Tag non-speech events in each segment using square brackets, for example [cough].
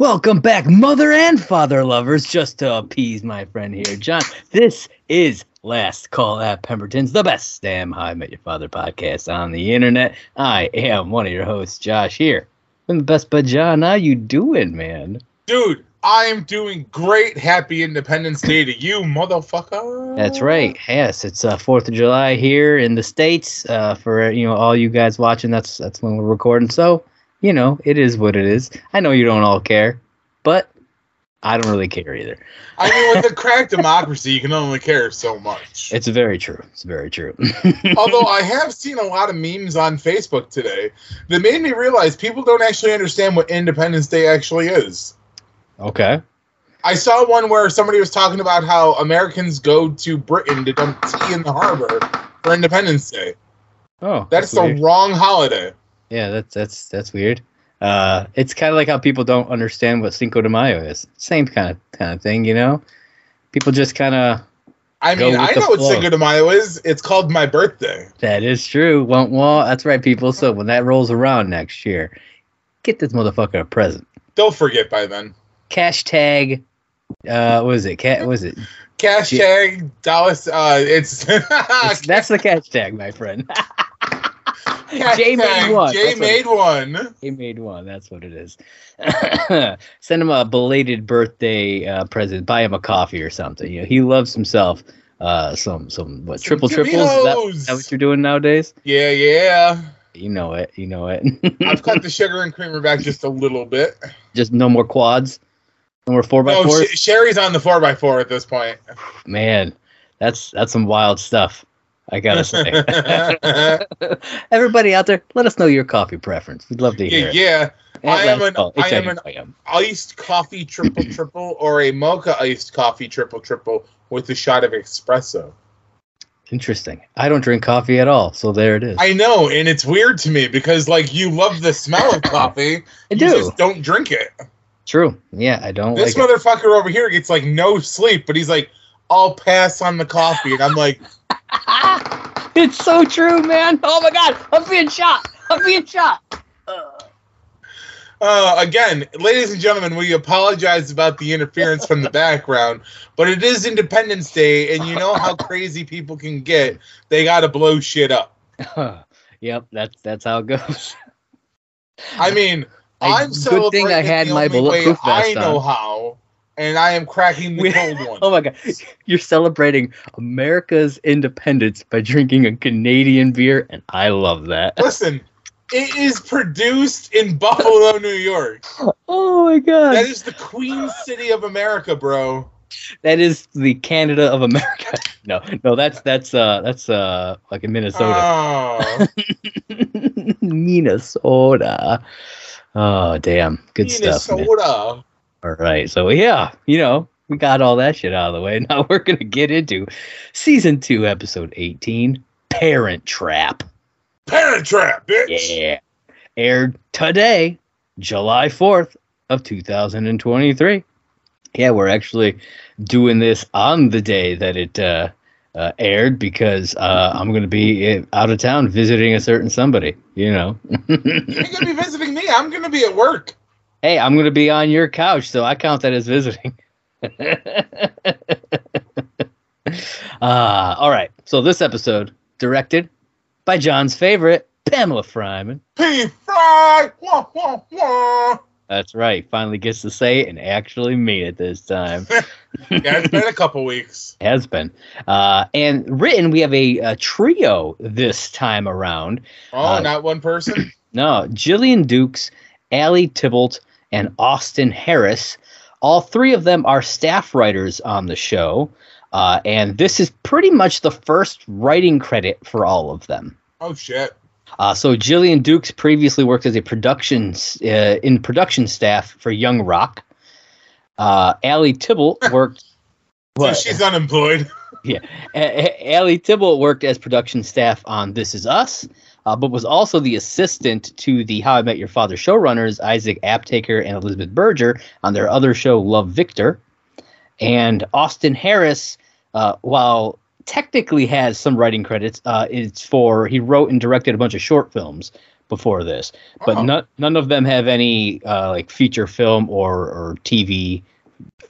Welcome back, mother and father lovers. Just to appease my friend here, John. This is Last Call at Pemberton's, the best damn How I Met Your Father podcast on the internet. I am one of your hosts, Josh. Here, I'm the best, but John, how you doing, man? Dude, I am doing great. Happy Independence Day to you, motherfucker. That's right. Yes, it's uh, Fourth of July here in the states. Uh, for you know all you guys watching, that's that's when we're recording. So you know, it is what it is. I know you don't all care, but I don't really care either. I mean, with a [laughs] crack democracy, you can only care so much. It's very true. It's very true. [laughs] Although I have seen a lot of memes on Facebook today that made me realize people don't actually understand what Independence Day actually is. Okay. I saw one where somebody was talking about how Americans go to Britain to dump tea in the harbor for Independence Day. Oh, that's, that's the weird. wrong holiday. Yeah, that's that's that's weird. Uh, it's kind of like how people don't understand what Cinco de Mayo is. Same kind of kind of thing, you know. People just kind of. I mean, I know what Cinco de Mayo is. It's called my birthday. That is true. Well, that's right, people. So when that rolls around next year, get this motherfucker a present. They'll forget by then. Cash tag. Uh, what is it? Cat. Was it? Cash tag. Dallas. Uh, it's, [laughs] it's that's the cash tag, my friend. [laughs] Jay made one. Jay made one. He made one. That's what it is. [coughs] Send him a belated birthday uh, present. Buy him a coffee or something. You know, he loves himself. Uh, some some what some triple triples? Is that, is that what you're doing nowadays? Yeah, yeah. You know it. You know it. [laughs] I've cut the [laughs] sugar and creamer back just a little bit. Just no more quads. No more four by fours. Sh- Sherry's on the four by four at this point. Man, that's that's some wild stuff. I gotta say. [laughs] Everybody out there, let us know your coffee preference. We'd love to hear yeah, Yeah, I am an, I am an iced coffee triple triple or a mocha iced coffee triple triple with a shot of espresso. Interesting. I don't drink coffee at all, so there it is. I know, and it's weird to me because like you love the smell of [laughs] coffee, I do. just don't drink it. True. Yeah, I don't. This like motherfucker it. over here gets like no sleep, but he's like, I'll pass on the coffee, and I'm like. [laughs] it's so true, man. Oh my god, I'm being shot. I'm being shot. Uh, again, ladies and gentlemen, we apologize about the interference from the [laughs] background, but it is Independence Day, and you know how [laughs] crazy people can get. They got to blow shit up. yep, that's that's how it goes. I mean, I, am so good thing I had my bulletproof vest I know on. how and I am cracking the cold one. [laughs] Oh my god. You're celebrating America's independence by drinking a Canadian beer, and I love that. Listen, it is produced in Buffalo, New York. [laughs] Oh my god. That is the Queen City of America, bro. That is the Canada of America. [laughs] No, no, that's that's uh that's uh like in Minnesota. Oh. Minnesota. Oh damn. Good Minnesota. stuff. Minnesota. All right. So yeah, you know, we got all that shit out of the way. [laughs] Now we're gonna get into season two, episode eighteen, Parent Trap. Parent Trap, bitch. Yeah. Aired today, July fourth of two thousand and twenty-three. Yeah, we're actually doing this on the day that it uh uh, aired because uh, I'm going to be uh, out of town visiting a certain somebody. You know. [laughs] You're gonna be visiting me. I'm gonna be at work. Hey, I'm going to be on your couch, so I count that as visiting. [laughs] uh, all right. So this episode directed by John's favorite, Pamela Fryman. That's right. Finally gets to say it and actually mean it this time. [laughs] [laughs] Yeah, it's been a couple weeks. Has been. Uh, and written, we have a, a trio this time around. Oh, Uh, not one person. [clears throat] No, Jillian Dukes, Allie Tybalt, and Austin Harris. All three of them are staff writers on the show. Uh, and this is pretty much the first writing credit for all of them. Oh shit. Uh, so Jillian Dukes previously worked as a production uh, in production staff for Young Rock. Uh, Allie Tybalt [laughs] worked. So she's unemployed. A- A- Allie Tybalt worked as production staff on This Is Us, uh, but was also the assistant to the How I Met Your Father showrunners Isaac Aptaker and Elizabeth Berger on their other show Love Victor. And Austin Harris, uh, while technically has some writing credits, uh, it's for he wrote and directed a bunch of short films before this, but Oh. none none of them have any uh, like feature film or or TV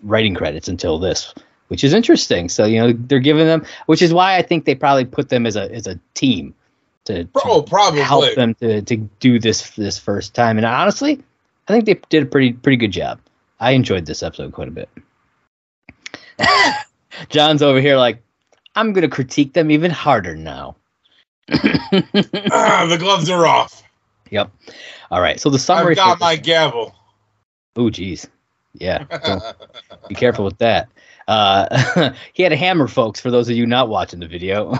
writing credits until this, which is interesting. So you know they're giving them, which is why I think they probably put them as a as a team to, to probably. help them to to do this this first time. And honestly, I think they did a pretty pretty good job. I enjoyed this episode quite a bit. [laughs] John's over here like, I'm gonna critique them even harder now. [laughs] Ah, the gloves are off. Yep. All right. So the summary. I've got my gavel. Oh, geez. Yeah. [laughs] Be careful with that. Uh, he had a hammer, folks. For those of you not watching the video,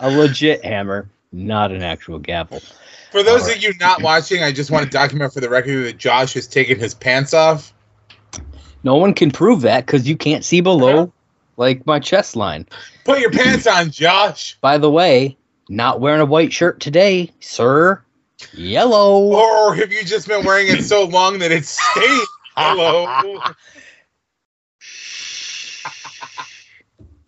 a legit hammer, not an actual gavel. For those right. of you not [laughs] watching, I just want to document for the record that Josh has taken his pants off. No one can prove that because you can't see below, uh-huh. like my chest line. Put your pants on, [laughs] Josh. By the way, not wearing a white shirt today, sir. Yellow. Or have you just been wearing it so [laughs] long that it's stained? yellow?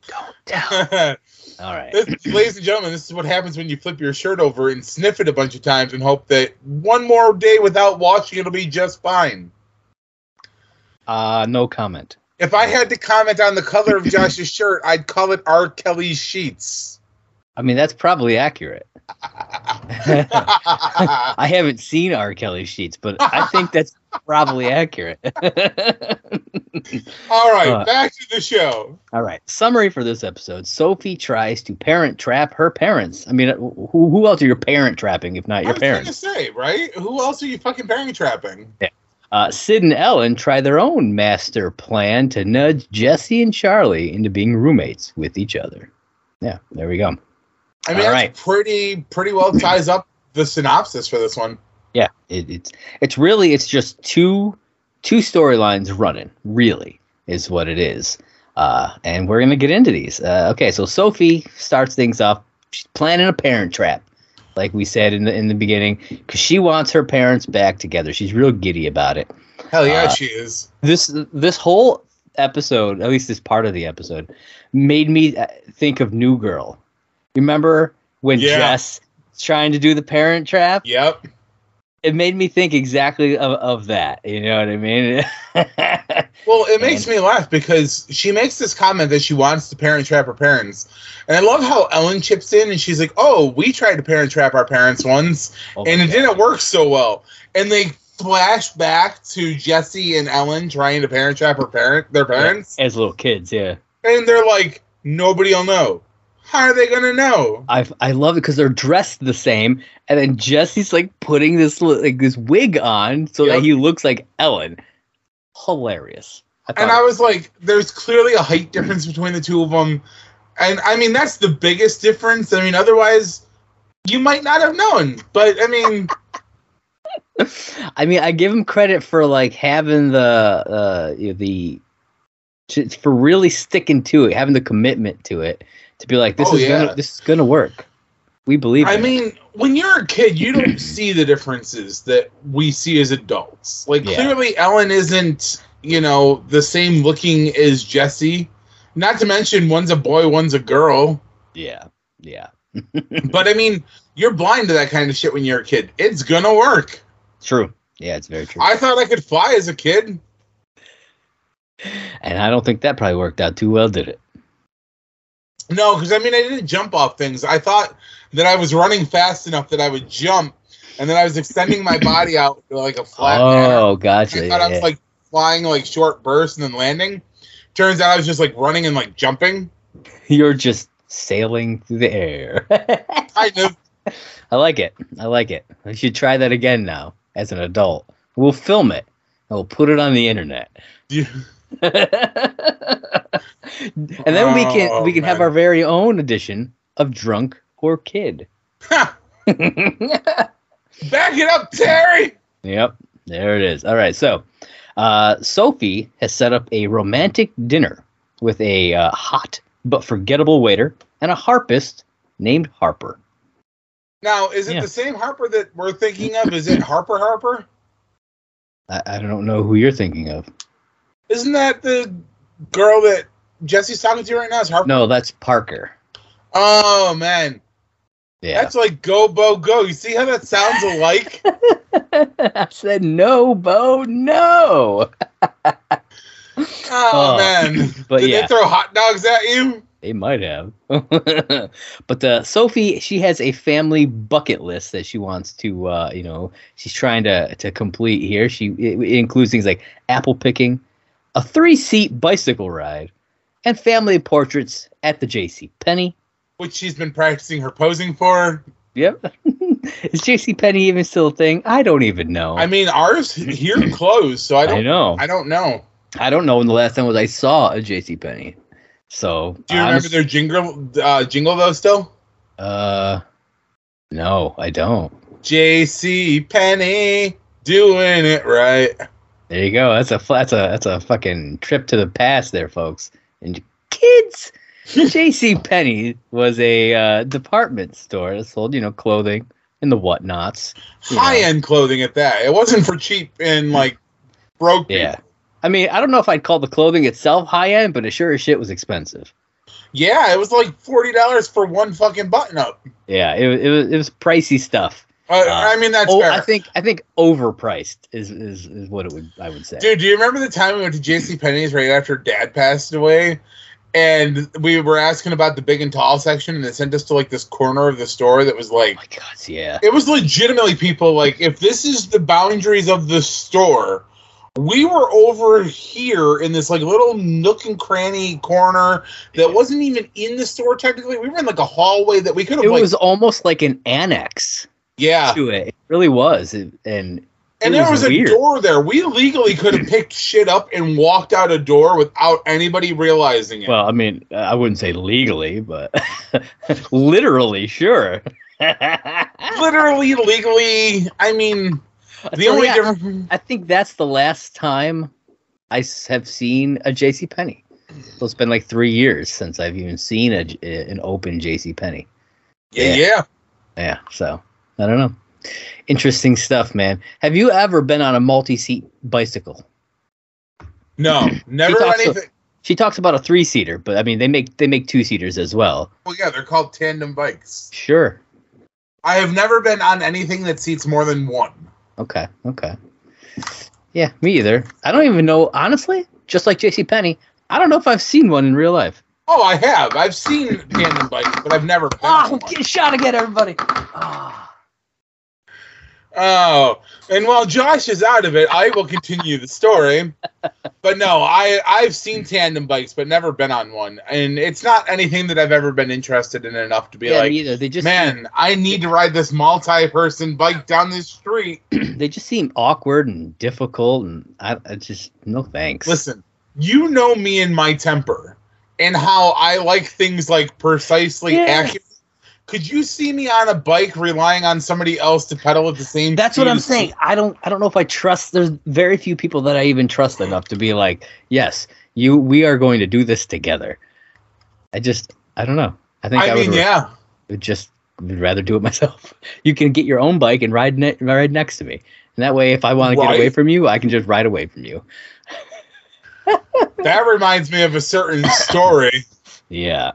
Don't tell. All right. This, [clears throat] ladies and gentlemen, this is what happens when you flip your shirt over and sniff it a bunch of times and hope that one more day without washing it'll be just fine. Uh, no comment. If I had to comment on the color of Josh's [clears throat] shirt, I'd call it R. Kelly's sheets. I mean, that's probably accurate. [laughs] I haven't seen R. Kelly's sheets, but I think that's probably accurate. [laughs] [laughs] All right, Uh, back to the show. All right. Summary for this episode: Sophie tries to parent trap her parents. I mean, who, who else are you parent trapping if not I your parents? say, right? Who else are you fucking parent trapping? Uh, Sid and Ellen try their own master plan to nudge Jesse and Charlie into being roommates with each other. Yeah, there we go. I mean, All that's pretty pretty well ties up the synopsis for this one. Yeah, it, it's it's really it's just two two storylines running. Really, is what it is. Uh, and we're gonna get into these. Uh, okay, so Sophie starts things off. She's planning a parent trap, like we said in the in the beginning, because she wants her parents back together. She's real giddy about it. Hell yeah, Uh, she is. This this whole episode, at least this part of the episode, made me uh, think of New Girl. Remember when Yeah. Jess trying to do the parent trap? Yep. It made me think exactly of, of that. You know what I mean? [laughs] Well, it makes me laugh because she makes this comment that she wants to parent trap her parents. And I love how Ellen chips in and she's like, Oh, we tried to parent trap our parents once Oh and it God. didn't work so well. And they flash back to Jesse and Ellen trying to parent trap her parent their parents. as little kids. Yeah, And they're like, Nobody will know. How are they gonna know? I I love it because they're dressed the same, and then Jesse's like putting this like this wig on so Yep. that he looks like Ellen. Hilarious. I And I was like, there's clearly a height difference between the two of them. And I mean, that's the biggest difference. I mean, otherwise, you might not have known. But I mean, [laughs] I mean, I give him credit for like having the uh you know, the for really sticking to it, having the commitment to it, to be like this Oh, is yeah. gonna this is gonna work. We believe. I in it. mean, when you're a kid, you don't [clears throat] see the differences that we see as adults. Like, Yeah. clearly, Ellen isn't, you know, the same looking as Jesse. Not to mention, one's a boy, one's a girl. Yeah, yeah. [laughs] but I mean, you're blind to that kind of shit when you're a kid. It's gonna work. True. Yeah, it's very true. I thought I could fly as a kid. and I don't think that probably worked out too well, did it? No, because I mean, I didn't jump off things. I thought that I was running fast enough that I would jump, and then I was extending my body out like a flat. Oh, gotcha. I thought I yeah. was like flying like short bursts and then landing. Turns out I was just like running and like jumping. You're just sailing through the air. [laughs] Kind of. I like it. I like it. I should try that again now as an adult. We'll film it and we'll put it on the internet. You- [laughs] and then we can Oh, we can have our very own edition of drunk or kid. [laughs] Back it up, Terry. Yep, there it is. All right, so uh, Sophie has set up a romantic dinner with a uh, hot but forgettable waiter and a harpist named Harper. Now, is it Yeah. the same Harper that we're thinking of? Is it Harper Harper? I, I don't know who you're thinking of. Isn't that the girl that Jesse's talking to right now? Is Harper? No, that's Parker. Oh man, Yeah, that's like go bo go. You see how that sounds alike? [laughs] I said no, Bo, no. [laughs] Oh, Oh, man, but did yeah. they throw hot dogs at you? They might have. [laughs] but uh, Sophie, she has a family bucket list that she wants to, uh, you know, she's trying to to complete here. She it, it includes things like apple picking, a three seat bicycle ride, and family portraits at the J.C. Penney. Which she's been practicing her posing for. Yep. [laughs] Is J.C. Penney even still a thing? I don't even know. I mean, ours here closed, so I I don't. know. I don't know. I don't know when the last time was I saw a J.C. Penney. So Do you remember their jingle? Uh, jingle though, still. Uh, no, I don't. J.C. Penney doing it right. There you go. That's a that's a that's a fucking trip to the past there, folks. And kids, [laughs] J.C. Penney was a uh, department store that sold you know clothing and the whatnots. You know. High end clothing at that. It wasn't for cheap and like broke. Yeah. people. I mean, I don't know if I'd call the clothing itself high end, but it sure as shit was expensive. Yeah, it was like forty dollars for one fucking button up. Yeah, it, it was it was pricey stuff. Uh, I mean, that's oh, fair. I think I think overpriced is, is is what it would I would say. Dude, do you remember the time we went to JC Penney's right after dad passed away? And we were asking about the big and tall section, and they sent us to like this corner of the store that was oh like my god, yeah. it was legitimately people like if this is the boundaries of the store, we were over here in this like little nook and cranny corner that wasn't even in the store technically. We were in like a hallway that we could have It like was almost like an annex yeah. to it. It really was. It, and And there was was a door there. We legally could have picked shit up and walked out a door without anybody realizing it. Well, I mean, I wouldn't say legally, but [laughs] literally, sure. [laughs] Literally, legally, I mean, the only difference. I think that's the last time I have seen a J.C. Penney. So it's been like three years since I've even seen a, an open J.C. Penney. Yeah, yeah. Yeah, so I don't know. Interesting stuff, man. Have you ever been on a multi-seat bicycle? No, [clears throat] never talks to- anything. She talks about a three-seater, but I mean they make they make two-seaters as well. Well, yeah, they're called tandem bikes. Sure. I have never been on anything that seats more than one. Okay. Okay. Yeah, me either. I don't even know honestly. Just like J.C. Penney, I don't know if I've seen one in real life. Oh, I have. I've seen tandem bikes, but I've never been Oh, get a shot again, everybody. Ah. Oh, and while Josh is out of it, I will continue the story. But no, I I've seen tandem bikes, but never been on one, and it's not anything that I've ever been interested in enough to be yeah, like, either. They just man, I need to ride this multi-person bike down this street. [clears throat] they just seem awkward and difficult, and I, I just no thanks. Listen, you know me and my temper, and how I like things like precisely Yeah. accurate. Could you see me on a bike relying on somebody else to pedal at the same? That's what I'm saying. I don't I don't know if I trust there's very few people that I even trust enough to be like, "Yes, you we are going to do this together." I just I don't know. I think I, I would, mean, yeah. would just would rather do it [laughs] myself. You can get your own bike and ride ne- ride next to me. And that way if I want to get away from you, I can just ride away from you. [laughs] That reminds me of a certain story. [laughs] Yeah.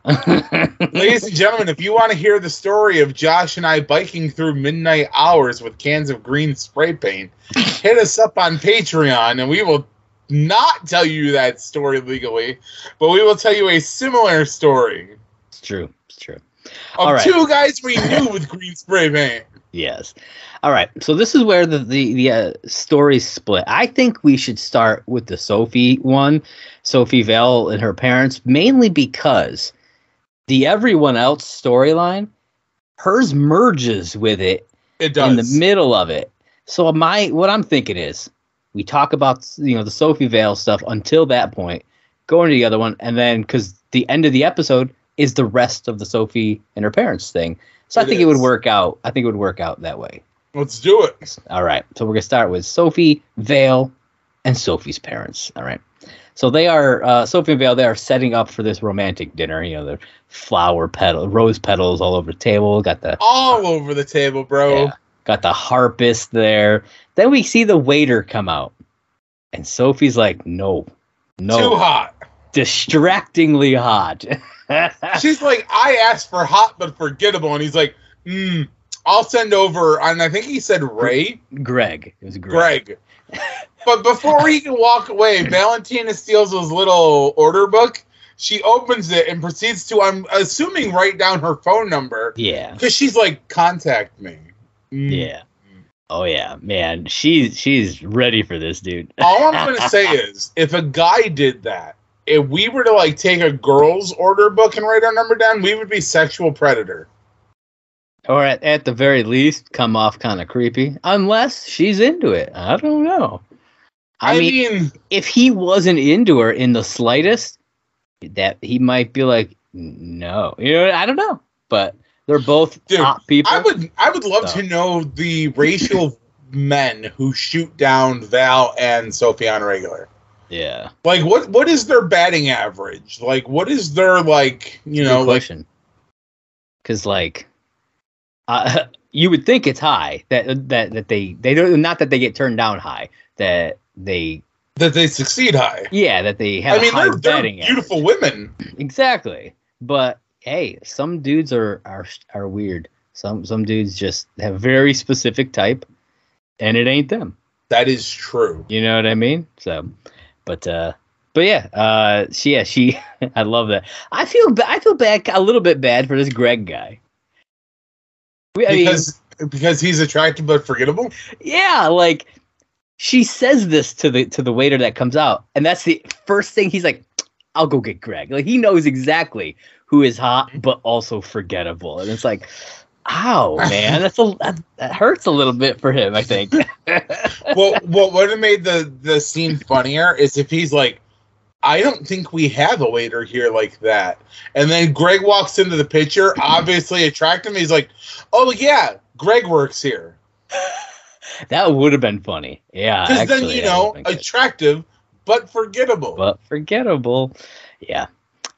Ladies and gentlemen, if you want to hear the story of Josh and I biking through midnight hours with cans of green spray paint, hit us up on Patreon and we will not tell you that story legally, but we will tell you a similar story it's true. It's true. of All right. two guys we knew with green spray paint. Yes. All right. So this is where the the, the uh, stories split. I think we should start with the Sophie one, Sophie Vale and her parents, mainly because the everyone else storyline, hers merges with it It does. in the middle of it. So my what I'm thinking is we talk about you know the Sophie Vale stuff until that point, go into the other one, and then because the end of the episode is the rest of the Sophie and her parents thing. So I It think it would work out. I think it would work out that way. Let's do it. All right. So we're gonna start with Sophie, Vale, and Sophie's parents. All right. So they are uh, Sophie and Vale. They are setting up for this romantic dinner. You know, the flower petal, rose petals all over the table. Got the All over the table, bro. yeah, got the harpist there. Then we see the waiter come out, and Sophie's like, "No, no, Too hot. Distractingly hot." [laughs] She's like, I asked for hot but forgettable, and he's like, hmm, I'll send over. And I think he said Ray, Greg. It was Greg. Greg. but before he can walk away, Valentina steals his little order book. She opens it and proceeds to, I'm assuming, write down her phone number Yeah. because she's like, contact me. Mm. Yeah. Oh yeah, man. She's she's ready for this, dude. All I'm gonna [laughs] say is, if a guy did that, if we were to like take a girl's order book and write our number down, we would be sexual predator. or at, at the very least, come off kind of creepy, unless she's into it. I don't know. I, I, mean, mean, if he wasn't into her in the slightest, that he might be like, no, you know, I don't know. But they're both Dude, top people. I would I would love So. to know the racial [laughs] men who shoot down Val and Sophie on regular. Yeah, Like what what is their batting average? Like what is their like you know good like question. Because like, uh, [laughs] you would think it's high that that that they they don't not that they get turned down high that they that they succeed high? yeah that they have I mean a they're, they're batting average. beautiful women. [clears throat] Exactly. But hey, some dudes are are are weird. Some some dudes just have very specific type, and it ain't them. That is true. You know what I mean? So, but uh, but yeah, uh, she yeah she. [laughs] I love that. I feel ba- I feel bad a little bit bad for this Greg guy. I mean, Because because he's attractive but forgettable. yeah, like she says this to the to the waiter that comes out, and that's the first thing he's like, "I'll go get Greg." Like he knows exactly who is hot but also forgettable, and it's like, "Ow, man, that's a that, that hurts a little bit for him." I think. [laughs] well, what would have made the the scene funnier is if he's like, I don't think we have a waiter here like that. And then Greg walks into the picture, obviously attractive. He's like, Oh yeah, Greg works here. [laughs] that would have been funny. Yeah, Because then you know, would've been good. attractive but forgettable. but forgettable. Yeah.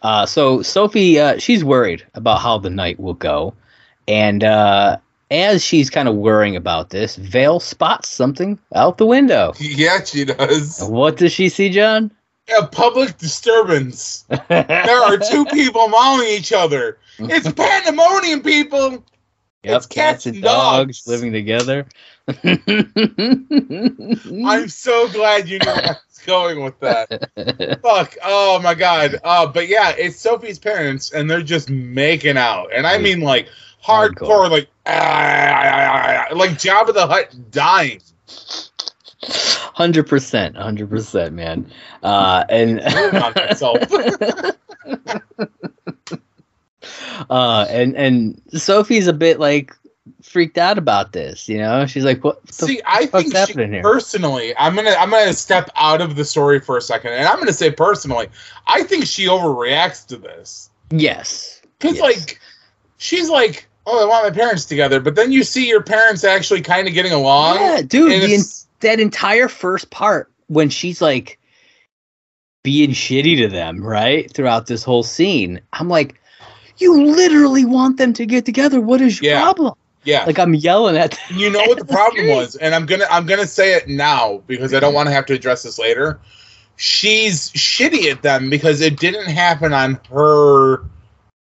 Uh, so Sophie, uh, she's worried about how the night will go, and uh, as she's kind of worrying about this, Vale spots something out the window. [laughs] yeah, she does. What does she see, John? A public disturbance. There are two [laughs] people mauling each other. It's [laughs] pandemonium, people. Yep, It's cats and dogs. living together. I'm so glad you knew where I was going with that. Fuck. Oh my god. Uh, but yeah, it's Sophie's parents, and they're just making out, and I mean like hardcore, Hardcore. like ah, like Jabba the Hutt dying. Hundred percent, hundred percent, man. Uh, and [laughs] Moving on myself. [laughs] uh, and and Sophie's a bit like freaked out about this. You know, she's like, "What? the See, I think she, here?" personally, I'm gonna I'm gonna step out of the story for a second, and I'm gonna say personally, I think she overreacts to this yes, because Yes. like she's like, oh, I want my parents together, but then you see your parents actually kind of getting along. yeah, dude. The, en- that entire first part when she's like being shitty to them, right? Throughout this whole scene, I'm like, you literally want them to get together. What is your Yeah. problem? yeah, Like I'm yelling at them. you know what the [laughs] problem was, and I'm gonna I'm gonna say it now because I don't want to have to address this later. she's shitty at them because it didn't happen on her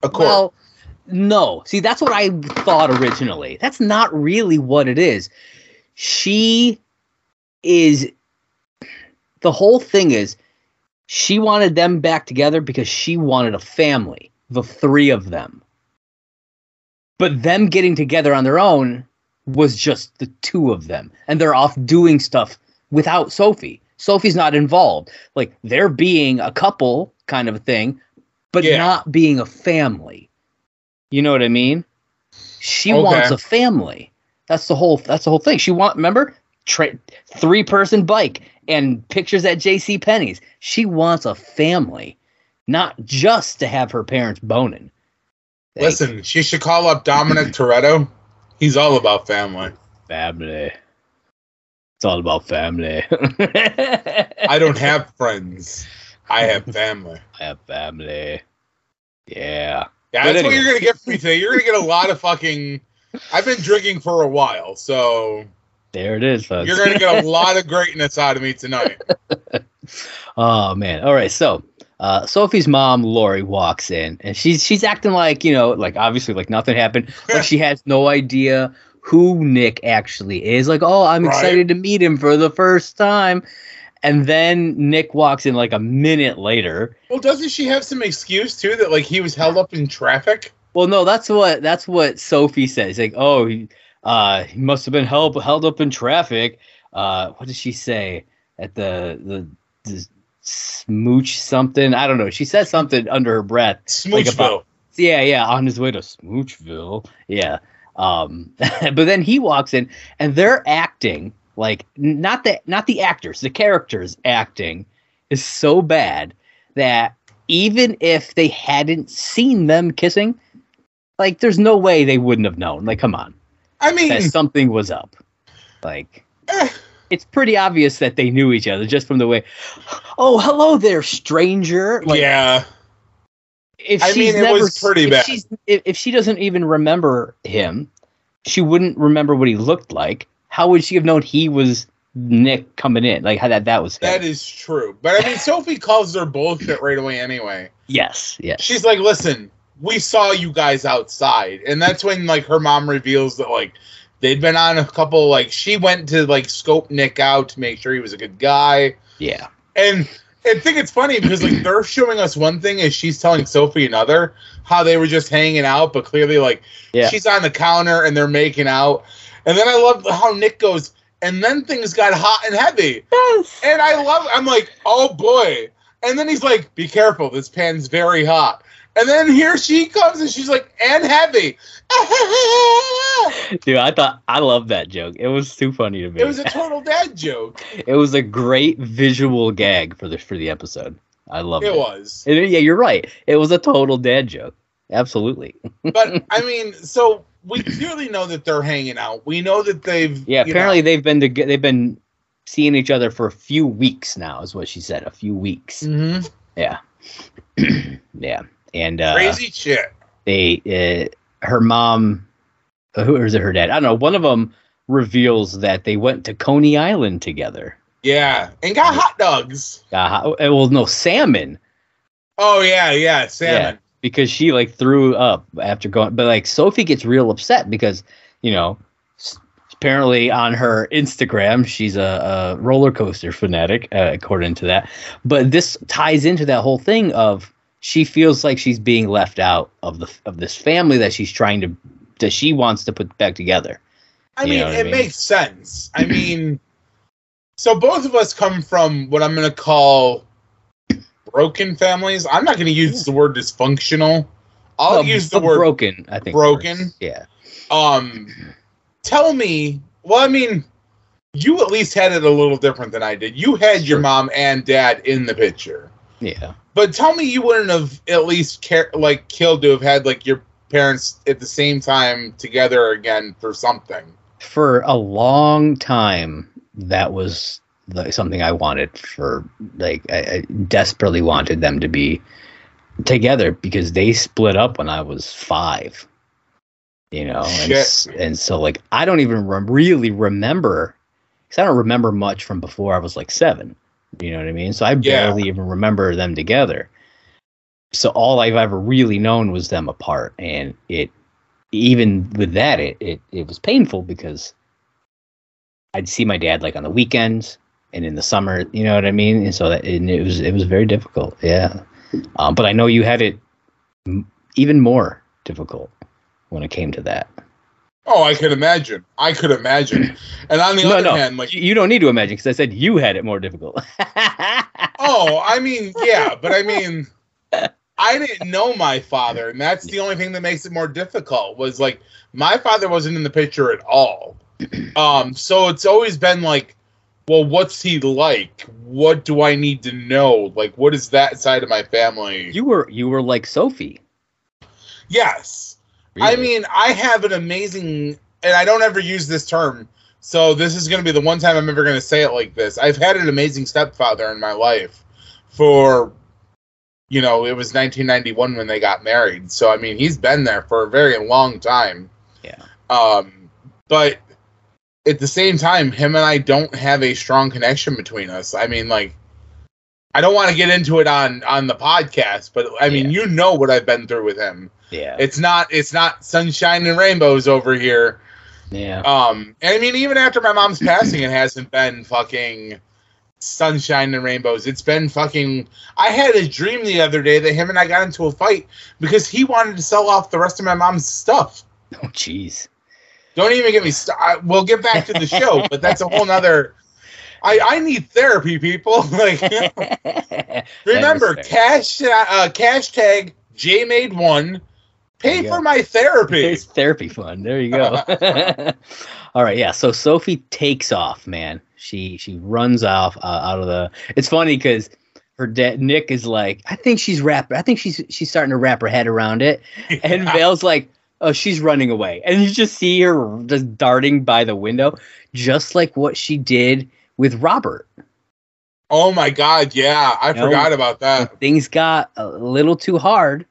accord. Well, no. See, that's what I thought originally. That's not really what it is. She is. The whole thing is, she wanted them back together because she wanted a family, the three of them. But them getting together on their own was just the two of them. And they're off doing stuff without Sophie. Sophie's not involved. Like they're being a couple kind of a thing, but Yeah. not being a family. You know what I mean? She Okay. wants a family. That's the whole that's the whole thing. She want remember tra- three person bike and pictures at JC Penney's. She wants a family, not just to have her parents boning. Like, Listen, she should call up Dominic [clears throat] Toretto. He's all about family. family. It's all about family. I don't [laughs] have friends. I have family. I have family. Yeah. Yeah, that's what you're gonna get from me today. You're gonna get a lot of fucking. I've been drinking for a while, so There it is, folks. you're gonna get a [laughs] lot of greatness out of me tonight. [laughs] oh man. All right. So uh, Sophie's mom, Lori, walks in and she's she's acting like, you know, like obviously like nothing happened. Like she [laughs] has no idea who Nick actually is. Like, oh, I'm Right. excited to meet him for the first time. And then Nick walks in like a minute later. Well, doesn't she have some excuse too that like he was held up in traffic? Well, no, that's what that's what Sophie says. Like, oh, he, uh, he must have been held held up in traffic. Uh, what does she say at the the, the smooch something? I don't know. She says something under her breath. Like Smoochville. about- Yeah, yeah, on his way to Smoochville. Yeah. Um, [laughs] but then he walks in and they're acting like not the not the actors, the characters acting is so bad that even if they hadn't seen them kissing, like there's no way they wouldn't have known. Like, come on, I mean, that something was up. Like, eh, it's pretty obvious that they knew each other just from the way. Oh, hello there, stranger. Like, yeah. if I she's mean, never, was pretty if bad. She's, if, if she doesn't even remember him, she wouldn't remember what he looked like. How would she have known he was Nick coming in? Like how that that was. him? That is true. But I mean, [laughs] Sophie calls her bullshit right away anyway. yes, yes. She's like, listen, we saw you guys outside. And that's when, like, her mom reveals that, like, they'd been on a couple, like, she went to, like, scope Nick out to make sure he was a good guy. yeah, And I think it's funny because, like, they're showing us one thing and she's telling Sophie another, how they were just hanging out, but clearly, like, Yeah. she's on the counter and they're making out. And then I love how Nick goes, and then things got hot and heavy. yes. And I love I'm like, oh boy. And then he's like, be careful, this pan's very hot. And then here she comes and she's like, and heavy. [laughs] Dude, I thought I loved that joke. It was too funny to me. it was a total dad joke. [laughs] it was a great visual gag for the for the episode. I love it. It was. And yeah, you're right. It was a total dad joke. Absolutely. But [laughs] I mean, so we clearly know that they're hanging out. We know that they've Yeah, apparently know- they've been to, they've been seeing each other for a few weeks now, is what she said. A few weeks. Mhm. Yeah, [clears throat] yeah, and uh, crazy shit. they uh, her mom, uh, who is it her dad? I don't know. One of them reveals that they went to Coney Island together. Yeah. And got hot dogs. Uh, well, no salmon Oh yeah, yeah, salmon. Because she like threw up after going. But like Sophie gets real upset because you know apparently on her Instagram she's a, a roller coaster fanatic uh, according to that. But this ties into that whole thing of she feels like she's being left out of the of this family that she's trying to that she wants to put back together. I You mean, what I it mean? makes sense. I mean, so both of us come from what I'm going to call broken families. I'm not going to use the word dysfunctional. I'll Well, use the word broken. I think broken? works. Yeah. um tell me, well I mean, you at least had it a little different than I did. You had your mom and dad in the picture. Yeah. But tell me you wouldn't have at least care like killed to have had like your parents at the same time together again for something. for a long time that was something i wanted for like I, I desperately wanted them to be together because they split up when i was five you know and, and so like i don't even rem- really remember because i don't remember much from before i was like seven You know what I mean? So I Yeah. barely even remember them together. So all I've ever really known was them apart, and it even with that it it, it was painful because I'd see my dad like on the weekends and in the summer. You know what I mean? And so that and it was it was very difficult. Yeah, um, but I know you had it m- even more difficult when it came to that. Oh, I could imagine. I could imagine. And on the no, other no, hand, like, you you don't need to imagine because I said you had it more difficult. [laughs] oh, I mean, yeah, but I mean, I didn't know my father, and that's the only thing that makes it more difficult. Was like my father wasn't in the picture at all. Um, so it's always been like, well, what's he like? What do I need to know? Like, what is that side of my family? you were you were like Sophie. yes. I mean, I have an amazing, and I don't ever use this term, so this is going to be the one time I'm ever going to say it like this. I've had an amazing stepfather in my life for, you know, it was 1991 when they got married. So, I mean, he's been there for a very long time. Yeah. Um, but at the same time, him and I don't have a strong connection between us. I mean, like, I don't want to get into it on on the podcast, but I mean, you know what I've been through with him yeah, it's not it's not sunshine and rainbows over here yeah. um and i mean even after my mom's passing it hasn't been fucking sunshine and rainbows it's been fucking i had a dream the other day that him and i got into a fight because he wanted to sell off the rest of my mom's stuff Oh, jeez. Don't even get me st- we'll get back to the show but that's a whole nother i i need therapy people [laughs] like [laughs] remember That is fair. cash uh cash tag j made one pay for go. my therapy It's therapy fund. There you go. [laughs] All right, yeah. So Sophie takes off, man. She she runs off uh, out of the. It's funny because her dad Nick is like, I think she's wrap. I think she's she's starting to wrap her head around it, and Vale's like, oh, she's running away, and you just see her just darting by the window, just like what she did with Robert. Oh my god, yeah, I No. forgot about that. Things got a little too hard.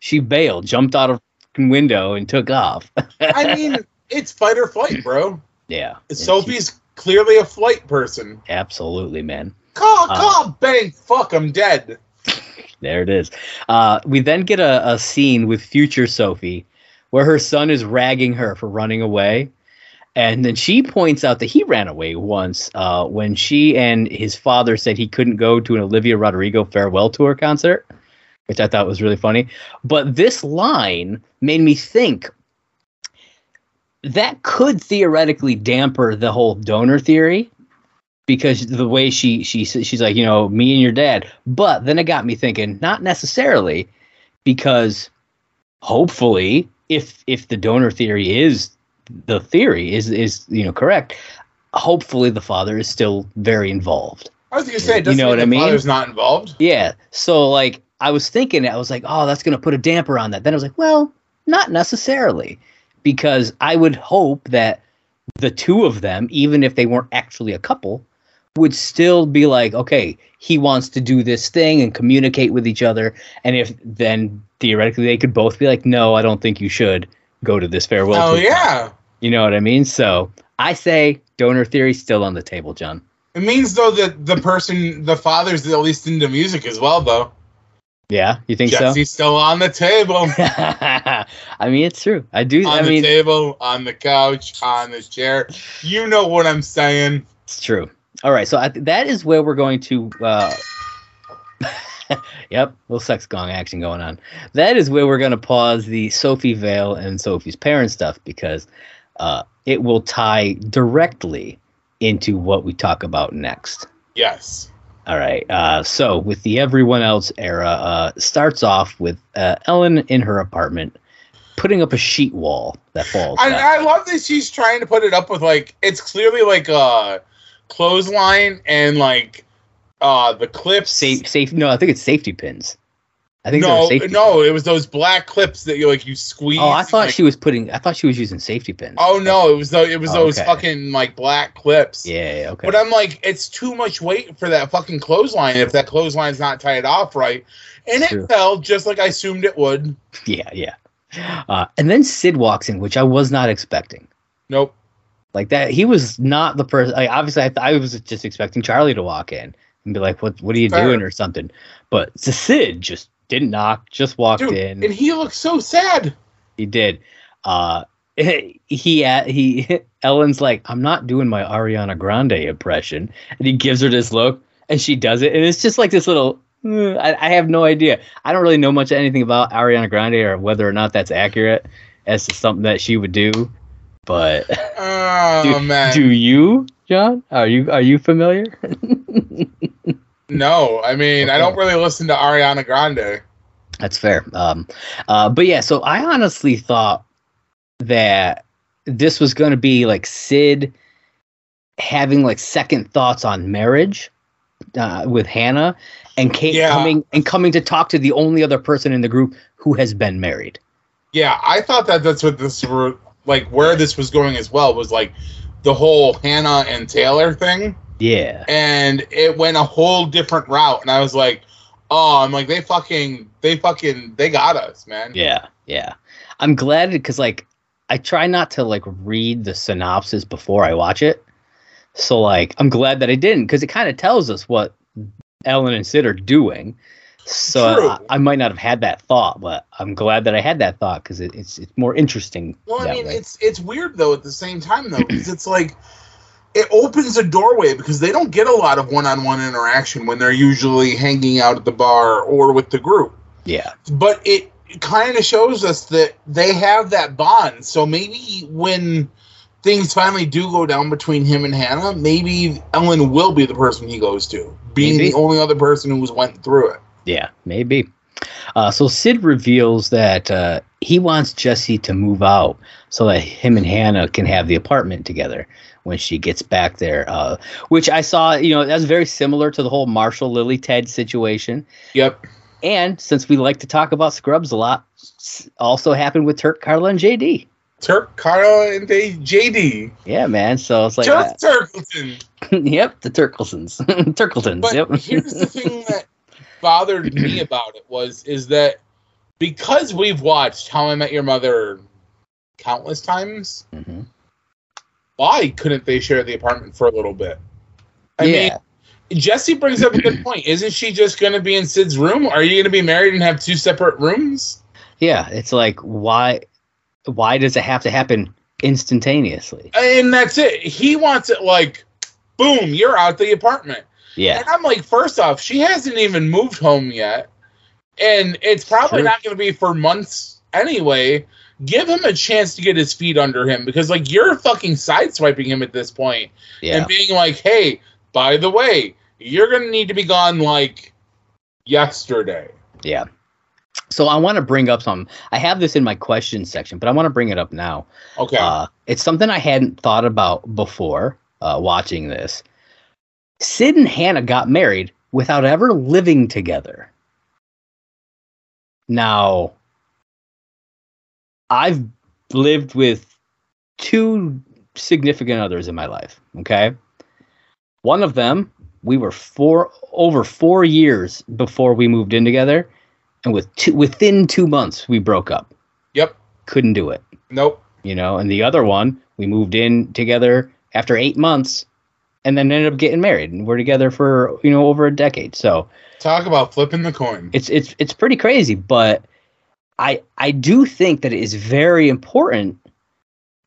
She bailed, jumped out of the window, and took off. I mean, [laughs] it's fight or flight, bro. yeah, and she- Sophie's clearly a flight person. absolutely, man. Call, Uh, call, bang, fuck, I'm dead. [laughs] There it is. Uh, we then get a, a scene with future Sophie where her son is ragging her for running away. And then she points out that he ran away once uh, when she and his father said he couldn't go to an Olivia Rodrigo farewell tour concert, which I thought was really funny. But this line made me think that could theoretically damper the whole donor theory because the way she she she's like you know me and your dad but then it got me thinking not necessarily because hopefully if if the donor theory is the theory is is you know correct hopefully the father is still very involved I was gonna say, You know what I mean? father's not involved. yeah so like i was thinking i was like oh that's going to put a damper on that then i was like well not necessarily because i would hope that the two of them even if they weren't actually a couple would still be like okay he wants to do this thing and communicate with each other and if then theoretically they could both be like no i don't think you should go to this farewell Oh tour." yeah. you know what i mean so i say donor theory still on the table john It means though that the person, the father's at least into music as well, though. yeah you think so Jesse's still on the table, [laughs] I mean, it's true. I do. on I the mean, table, on the couch, on the chair. You know what I'm saying? it's true. All right, so I, that is where we're going to. Uh, [laughs] yep, little sex gong action going on. That is where we're going to pause the Sophie Vale and Sophie's parent stuff because uh, it will tie directly into what we talk about next. Yes. All right. Uh, so with the everyone else era, uh, starts off with uh, Ellen in her apartment putting up a sheet wall that falls. I, I love that she's trying to put it up with like it's clearly like a clothesline and like uh the clips. safe, safe. No, I think it's safety pins. I think no, no, it was those black clips that you like you squeeze. Oh, I thought like- she was putting. I thought she was using safety pins. Oh no, it was those. It was Oh, those okay. fucking like black clips. Yeah. yeah, Okay. But I'm like, it's too much weight for that fucking clothesline if that clothesline's not tied off right. And it True. fell just like I assumed it would. [laughs] yeah. Yeah. Uh, and then Sid walks in, which I was not expecting. Nope. Like that, he was not the person. Like obviously, I, th- I was just expecting Charlie to walk in. and be like, "What? What are you Fair. doing?" or something. But Sid just didn't knock, just walked Dude, in. and he looked so sad. He did. Uh, he uh, he [laughs] Ellen's like, I'm not doing my Ariana Grande impression, and he gives her this look, and she does it, and it's just like this little. "Uh," I, I have no idea. I don't really know much anything about Ariana Grande or whether or not that's accurate as to something that she would do. But Oh do, do you, John? Are you are you familiar? no. I mean, I don't really listen to Ariana Grande. That's fair. Um, uh, but yeah, so I honestly thought that this was going to be like Sid having like second thoughts on marriage uh, with Hannah, and Kate Yeah. coming and coming to talk to the only other person in the group who has been married. Yeah, I thought that that's what this like. Where this was going as well was like the whole Hannah and Taylor thing, Yeah, and it went a whole different route. And I was like, oh, I'm like they fucking, they fucking, they got us, man. yeah, yeah. I'm glad because like I try not to like read the synopsis before I watch it. So like I'm glad that I didn't because it kind of tells us what Ellen and Sid are doing. So. I, uh, I might not have had that thought, but I'm glad that I had that thought because it, it's it's more interesting. Well, I mean, way. it's it's weird though at the same time though because it's like it opens a doorway because they don't get a lot of one-on-one interaction when they're usually hanging out at the bar or with the group. yeah, but it kind of shows us that they have that bond. So maybe when things finally do go down between him and Hannah, maybe Ellen will be the person he goes to, being Maybe. the only other person who's went through it. Yeah, maybe. Uh, so Sid reveals that uh, he wants Jesse to move out so that him and Hannah can have the apartment together when she gets back there. Uh, which I saw, you know, that's very similar to the whole Marshall Lily Ted situation. Yep. And since we like to talk about Scrubs a lot, also happened with Turk, Carla, and JD. Turk, Carla, and they, JD. Yeah, man. So it's like, Turkleton. uh, [laughs] yep, the Turklesons, [laughs] Turkletons. But yep. here's the thing that bothered me [clears throat] about it was is that because we've watched How I Met Your Mother countless times, Mhm. why couldn't they share the apartment for a little bit? I mean, Jesse brings up a good [clears throat] point. Isn't she just going to be in Sid's room? Are you going to be married and have two separate rooms? yeah. It's like, why? Why does it have to happen instantaneously? And that's it. He wants it like, boom, you're out the apartment. Yeah, And I'm like, first off, she hasn't even moved home yet. And it's probably True. not going to be for months anyway. Give him a chance to get his feet under him because, like, you're fucking sideswiping him at this point yeah, and being like, hey, by the way, you're going to need to be gone like yesterday. yeah. So I want to bring up some. I have this in my questions section, but I want to bring it up now. Okay. Uh, it's something I hadn't thought about before uh, watching this. Sid and Hannah got married without ever living together. Now, I've lived with two significant others in my life. Okay. One of them, we were four over four years before we moved in together, and with two, within two months we broke up. yep. Couldn't do it Nope. you know and the other one we moved in together after eight months and then ended up getting married and we're together for you know over a decade so Talk about flipping the coin. it's it's it's pretty crazy but i i do think that it is very important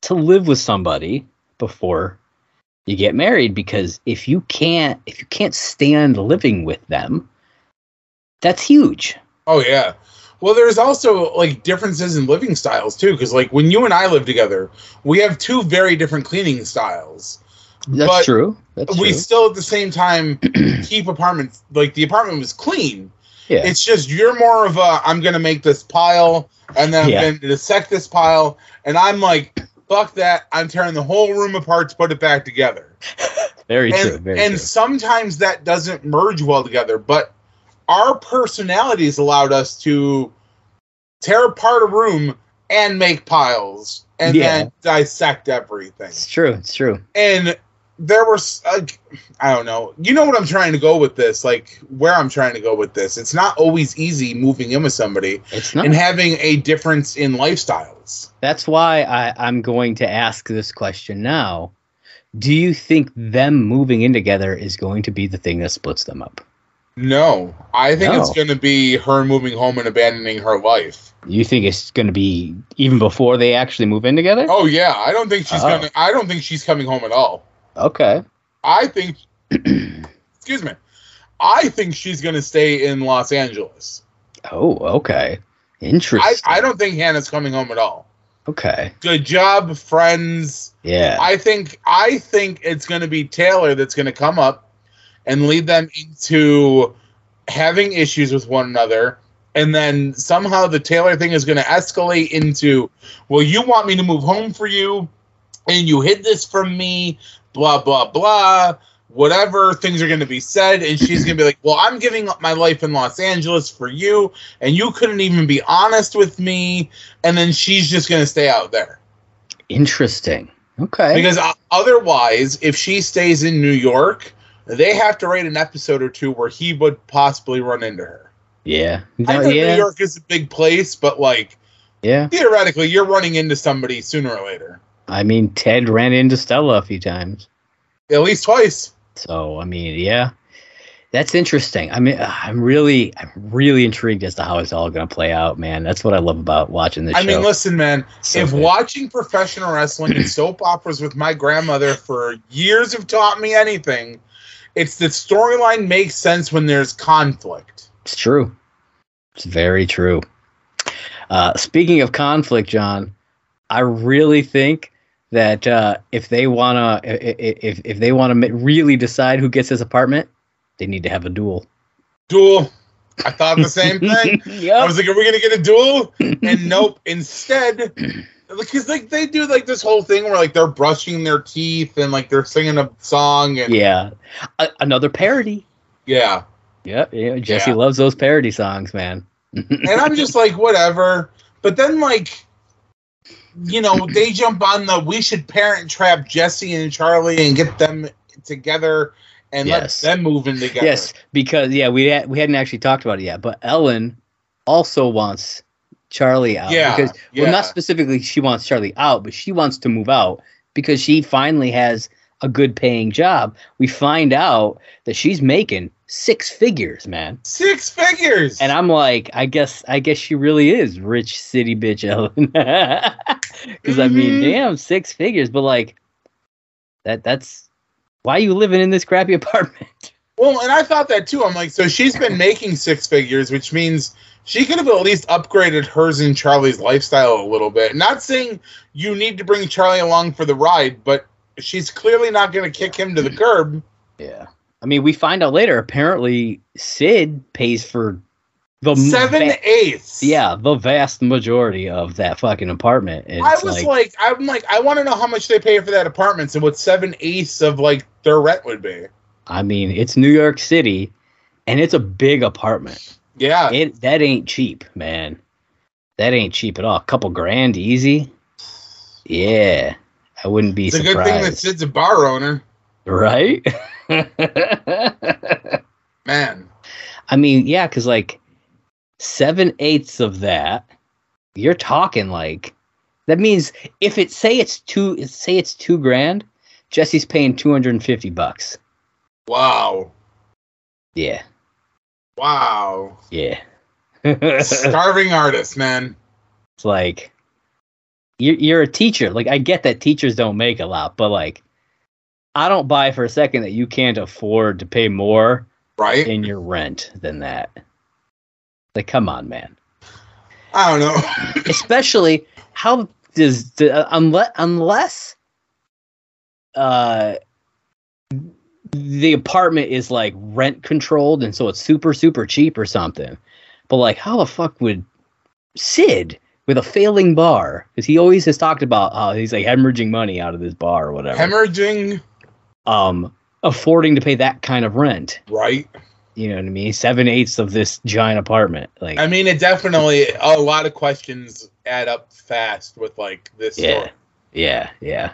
to live with somebody before you get married because if you can't if you can't stand living with them that's huge Oh yeah. Well, there's also like differences in living styles too, because like when you and I live together, we have two very different cleaning styles. That's But true that's we true. still at the same time [clears throat] keep apartments like the apartment was clean. yeah It's just you're more of a I'm gonna make this pile and then I'm gonna dissect this pile, and I'm like, fuck that, I'm tearing the whole room apart to put it back together. [laughs] very true and very and true sometimes that doesn't merge well together but our personalities allowed us to tear apart a room and make piles and Yeah. then dissect everything it's true it's true and there was like i don't know you know what i'm trying to go with this like where i'm trying to go with this it's not always easy moving in with somebody it's not and having a difference in lifestyles That's why I, I'm going to ask this question now Do you think them moving in together is going to be the thing that splits them up? No, I think it's going to be her moving home and abandoning her life. You think it's going to be even before they actually move in together? Oh yeah, I don't think she's Oh. gonna. I don't think she's coming home at all. Okay. I think. [clears throat] excuse me. I think she's gonna stay in Los Angeles. Oh, okay. I, Interesting. I don't think Hannah's coming home at all. okay. Good job, friends. Yeah. I think I think it's going to be Taylor that's going to come up and lead them into having issues with one another, and then somehow the Taylor thing is going to escalate into, well, you want me to move home for you, and you hid this from me, blah blah blah. Whatever things are going to be said, and she's going to be like, "Well, I'm giving up my life in Los Angeles for you, and you couldn't even be honest with me." And then she's just going to stay out there. Interesting. Okay. Because uh, otherwise, if she stays in New York, they have to write an episode or two where he would possibly run into her. yeah. I know yeah. New York is a big place, but like yeah. theoretically, you're running into somebody sooner or later, I mean, Ted ran into Stella a few times. at least twice. So, I mean, yeah. That's interesting. I mean, I'm really, I'm really intrigued as to how it's all going to play out, man. That's what I love about watching this I show. mean, listen, man. So if good. watching professional wrestling and soap operas with my grandmother for years have taught me anything, it's that storyline makes sense when there's conflict. It's true. It's very true. Uh, speaking of conflict, John, I really think that uh, if they wanna, if if they wanna really decide who gets this apartment, they need to have a duel. Duel. I thought the same [laughs] thing. I was like, are we gonna get a duel? And nope. Instead, because like they do like this whole thing where like they're brushing their teeth and like they're singing a song and yeah, Yeah. A- another parody. Yeah. Yep. Yeah. Jesse Yeah. loves those parody songs, man. [laughs] and I'm just like whatever. But then like, you know, they jump on the we should parent trap Jesse and Charlie and get them together and Yes. let them move in together. Yes, because yeah, we had, we hadn't actually talked about it yet, but Ellen also wants Charlie out. Yeah, Because yeah. well, not specifically she wants Charlie out, but she wants to move out because she finally has a good paying job. We find out that she's making six figures, man. Six figures. And I'm like, I guess I guess she really is rich city bitch [laughs] Ellen. Cuz I mean, Mhm. damn, six figures, but like that that's why you living in this crappy [laughs] apartment? Well, and I thought that too. I'm like, so she's been making six figures, which means she could have at least upgraded hers and Charlie's lifestyle a little bit. Not saying you need to bring Charlie along for the ride, but she's clearly not going to kick him to the curb. Yeah. I mean, we find out later. Apparently, Sid pays for the Seven va- eighths. yeah, the vast majority of that fucking apartment. And I was like, I'm like, I want to know how much they pay for that apartment and what seven eighths of like their rent would be. I mean, it's New York City, and it's a big apartment. Yeah, It that ain't cheap, man. That ain't cheap at all. A couple grand easy. Yeah, I wouldn't be it's a good thing that Sid's a bar owner, right? [laughs] [laughs] man. I mean, yeah, because like seven eighths of that, you're talking like that means if it say it's two say it's two grand, Jesse's paying two hundred and fifty bucks. Wow, Yeah, wow. yeah. [laughs] Starving artist, man. It's like you're you're a teacher. Like I get that teachers don't make a lot, but like I don't buy for a second that you can't afford to pay more Right? in your rent than that. Like, come on, man. I don't know. [laughs] especially how does the, unless unless uh the apartment is like rent controlled and so it's super super cheap or something but like how the fuck would sid with a failing bar because he always has talked about how he's like hemorrhaging money out of this bar or whatever Hemorrhaging, um affording to pay that kind of rent right? you know what i mean seven eighths of this giant apartment like I mean, it definitely a lot of questions add up fast with like this. Yeah. story. Yeah, yeah.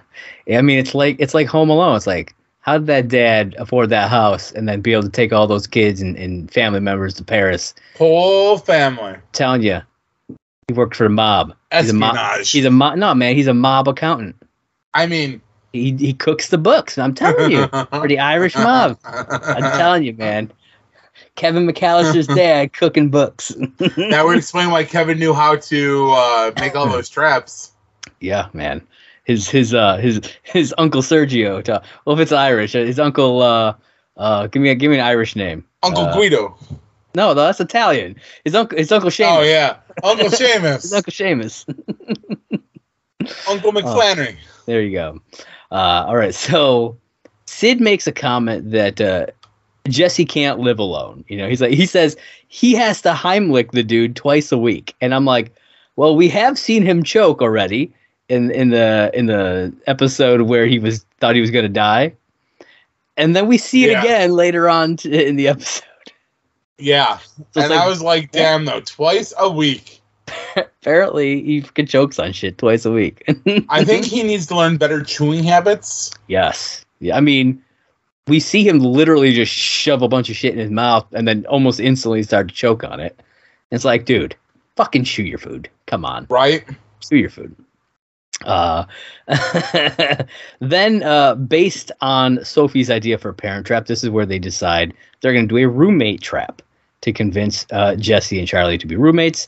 I mean, it's like it's like Home Alone. It's like how did that dad afford that house and then be able to take all those kids and, and family members to Paris? Whole family telling you, he worked for the mob. He's a mob. espionage. He's a mob. No, man, he's a mob accountant. I mean, He he cooks the books. I'm telling you, for the Irish mob. I'm [laughs] telling you, man. Kevin McAllister's [laughs] dad cooking books. [laughs] that would explain why Kevin knew how to uh, make all those traps. yeah, man. His his uh his his uncle Sergio. To, well, if it's Irish, uh, his uncle. uh uh Give me a give me an Irish name. Uncle Uh, Guido. No, no, that's Italian. His uncle his uncle Seamus. Oh yeah, Uncle His Seamus. uncle Seamus. Uncle McFlannery. There you go. Uh, all right. So Sid makes a comment that uh, Jesse can't live alone. You know, he's like, he says he has to Heimlich the dude twice a week, and I'm like, well, we have seen him choke already in in the in the episode where he was thought he was going to die, and then we see it Yeah. again later on t- in the episode. Yeah, So and like, I was like, damn though, twice a week. [laughs] apparently he fucking chokes on shit twice a week. [laughs] I think he needs to learn better chewing habits. Yes. Yeah. I mean, we see him literally just shove a bunch of shit in his mouth and then almost instantly start to choke on it. It's like, dude, fucking chew your food. Come on, Right? chew your food. Uh, [laughs] then, uh, based on Sophie's idea for a parent trap, this is where they decide they're going to do a roommate trap to convince uh, Jesse and Charlie to be roommates.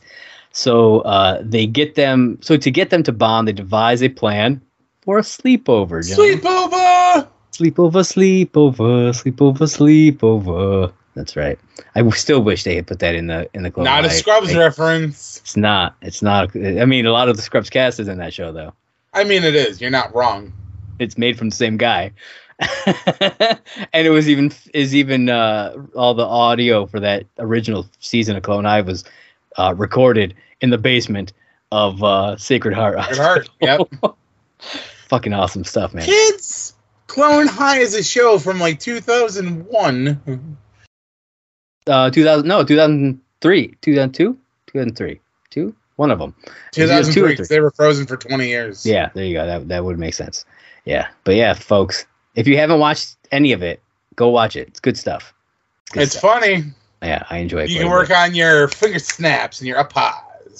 So uh, they get them. So to get them to bond, they devise a plan for a sleepover. John. Sleepover. Sleepover, sleepover, sleepover, sleepover. That's right. I still wish they had put that in the in the clone. Not a Scrubs I- reference. It's not. It's not. I mean, a lot of the Scrubs cast is in that show, though. I mean, it is. You're not wrong. It's made from the same guy, [laughs] and it was even is even uh, all the audio for that original season of Clone High was uh, recorded in the basement of uh, Sacred Heart. Good heart. [laughs] Yep. Fucking awesome stuff, man. Kids, Clone High is a show from like 2001. Uh, 2000 no 2003 2002 2003 two one of them It's either two 2003. They were frozen for 20 years. Yeah, there you go. That that would make sense. Yeah, but yeah, folks, if you haven't watched any of it, go watch it. It's good stuff. good It's stuff. funny. Yeah, I enjoy it. You can work on your finger snaps and your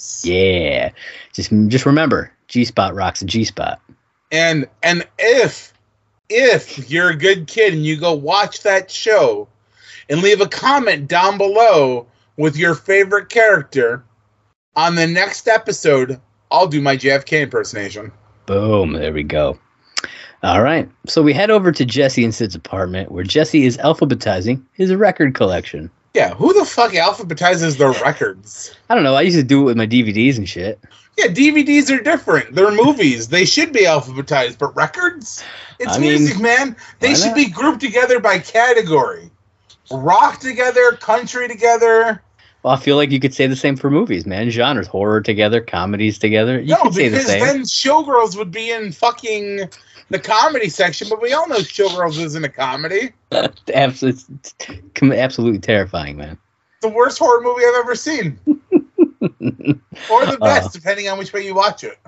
upas. Yeah, just just remember, G spot rocks a G spot. And and if if you're a good kid and you go watch that show and leave a comment down below with your favorite character on the next episode, I'll do my JFK impersonation. Boom, there we go. All right, so we head over to Jesse and Sid's apartment, where Jesse is alphabetizing his record collection. Yeah, who the fuck alphabetizes their records? I don't know. I used to do it with my DVDs and shit. Yeah, DVDs are different. They're movies. They should be alphabetized, but records? It's I mean, music, man. They should not? be grouped together by category. Rock together, country together. Well, I feel like you could say the same for movies, man. Genres, horror together, comedies together. You no, could say the because same. then Showgirls would be in fucking the comedy section, but we all know Showgirls isn't a comedy. [laughs] absolutely, absolutely terrifying, man. The worst horror movie I've ever seen. [laughs] or the best, depending on which way you watch it.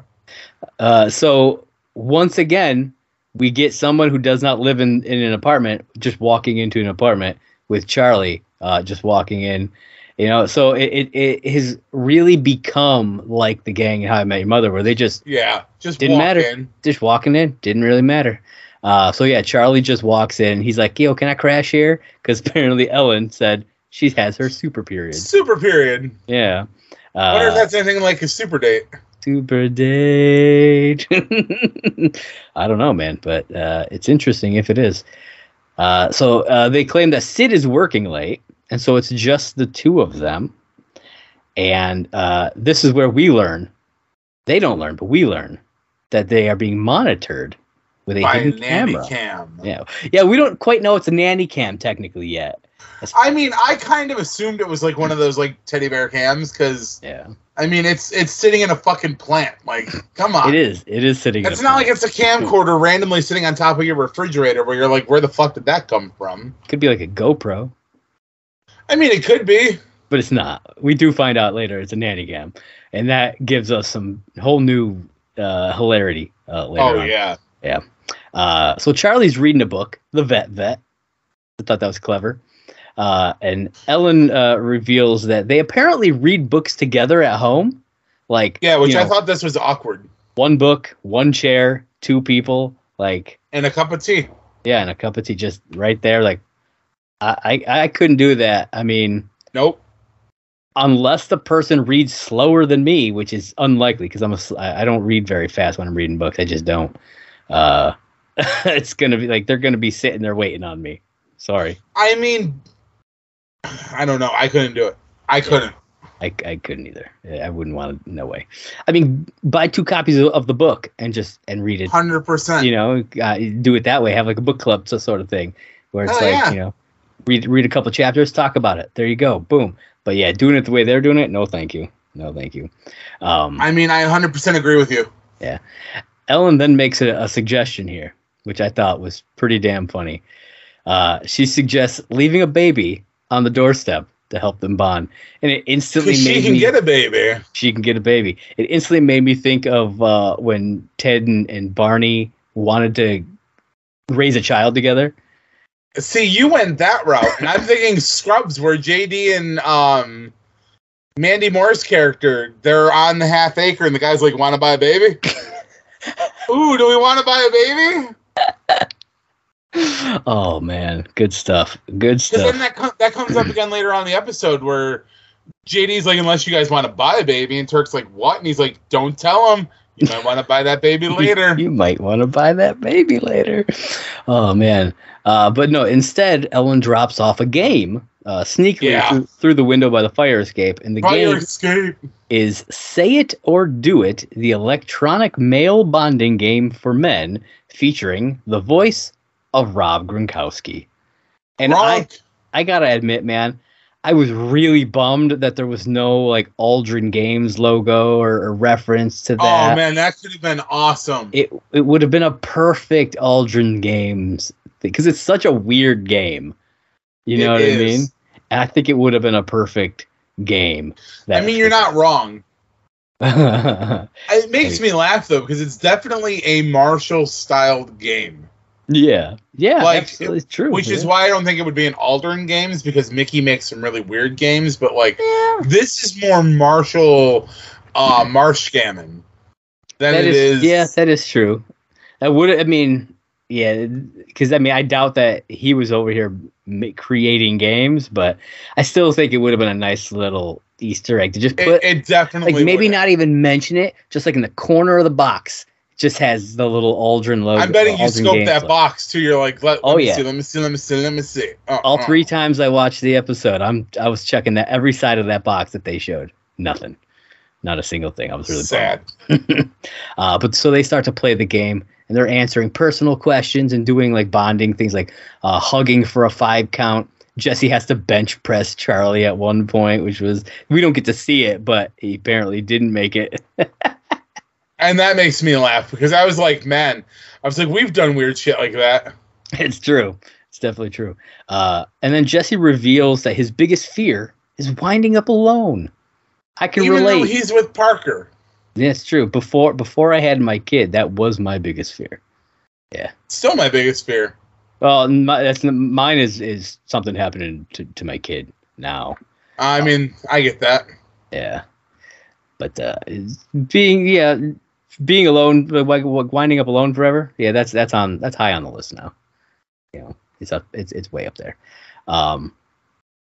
Uh, so once again, we get someone who does not live in, in an apartment just walking into an apartment with Charlie uh, just walking in. You know, so it, it, it has really become like the gang in How I Met Your Mother, where they just Yeah, just Didn't matter. in. just walking in didn't really matter. Uh, so yeah, Charlie just walks in. He's like, "Yo, can I crash here?" Because apparently Ellen said she has her super period. Super period. Yeah. I wonder if Uh, that's anything like a super date. super date. [laughs] I don't know, man, but uh, it's interesting if it is. Uh, so uh, they claim that Sid is working late, and so it's just the two of them. And uh, this is where we learn. They don't learn, but we learn that they are being monitored with a By hidden nanny camera. cam. Yeah, yeah. We don't quite know it's a nanny cam technically yet. I mean, I kind of assumed it was like one of those like teddy bear cams because Yeah, I mean it's it's sitting in a fucking plant. Like, come on. it is. It is sitting. in It's not like it's a camcorder randomly sitting on top of your refrigerator where you're like, where the fuck did that come from? could be like a GoPro. I mean, it could be. but it's not. We do find out later it's a nanny cam, and that gives us some whole new uh, hilarity uh, later. Oh on. yeah. Uh, so Charlie's reading a book, The Vet Vet. I thought that was clever. Uh, and Ellen uh, reveals that they apparently read books together at home, like Yeah, which you I know, thought this was awkward. one book, one chair, two people. Like And a cup of tea. Yeah, and a cup of tea just right there. Like, I I, I couldn't do that. I mean, Nope. unless the person reads slower than me, which is unlikely because I'm a I don't read very fast when I'm reading books. I just don't. Uh, [laughs] it's gonna be like they're gonna be sitting there waiting on me. Sorry, I mean, I don't know. I couldn't do it. I couldn't. I, I couldn't either. I wouldn't want to. No way. I mean, buy two copies of, of the book and just and read it. Hundred percent. You know, uh, do it that way. Have like a book club so sort of thing where it's like yeah. you know, read read a couple chapters, talk about it. There you go. Boom. But yeah, doing it the way they're doing it, no, thank you. No, thank you. Um, I mean, I hundred percent agree with you. Yeah, Ellen then makes a, a suggestion here, which I thought was pretty damn funny. Uh, she suggests leaving a baby on the doorstep to help them bond, and it instantly Because made she can me. get a baby. she can get a baby. It instantly made me think of uh, when Ted and, and Barney wanted to raise a child together. See, you went that route, and I'm thinking Scrubs, where JD and um, Mandy Moore's character, they're on the half acre, and the guy's like, "Want to buy a baby? [laughs] Ooh, do we want to buy a baby?" Oh man, good stuff. Good Because then that com- that comes up again later on in the episode where JD's like, "Unless you guys want to buy a baby," and Turk's like, "What?" And he's like, "Don't tell him. You might want to buy that baby [laughs] later." you might want to buy that baby later. Oh man. Uh, but no, instead Ellen drops off a game uh, sneakily Yeah. through, through the window by the fire escape, and the Fire game escape. is Say It or Do It, the electronic male bonding game for men, featuring the voice of Rob Gronkowski. And I, I gotta admit, man, I was really bummed that there was no like Aldrin Games logo or, or reference to oh, that. Oh man, that could have been awesome. It it would have been a perfect Aldrin Games because it's such a weird game. You know It what I mean? And I think it would have been a perfect game. I mean, you're not wrong. [laughs] It makes me laugh though because it's definitely a Marshall styled game, yeah, yeah, Like, absolutely it's true. which is why I don't think it would be an Aldrin games because Mickey makes some really weird games, but like Yeah. this is more Marshall uh Marshgammon than That it is, is. yeah, that is true. That would, I mean, yeah, because I mean, I doubt that he was over here creating games, but I still think it would have been a nice little Easter egg to just put, it definitely like, maybe would. not even mention it, just like in the corner of the box, just has the little Aldrin logo. I'm betting you Aldrin scoped that logo. box too. You're like, let, let Oh, me yeah. see, let me see, let me see, let me see. Uh, All uh. three times I watched the episode, I'm I was checking that every side of that box that they showed. Nothing, not a single thing. I was really sad. [laughs] uh, but so they start to play the game and they're answering personal questions and doing like bonding things like uh, hugging for a five count. Jesse has to bench press Charlie at one point, which was we don't get to see it, but he apparently didn't make it. [laughs] And that makes me laugh because I was like, man, I was like, we've done weird shit like that. it's true. It's definitely true. Uh, and then Jesse reveals that his biggest fear is winding up alone. I can Even though relate. he's with Parker. Yeah, it's true. Before before I had my kid, that was my biggest fear. Yeah. Still my biggest fear. Well, my, that's mine is is something happening to, to my kid now. I mean, I get that. Yeah, but uh, being yeah being alone, like winding up alone forever. Yeah, that's that's on that's high on the list now. You know, it's up it's it's way up there. Um,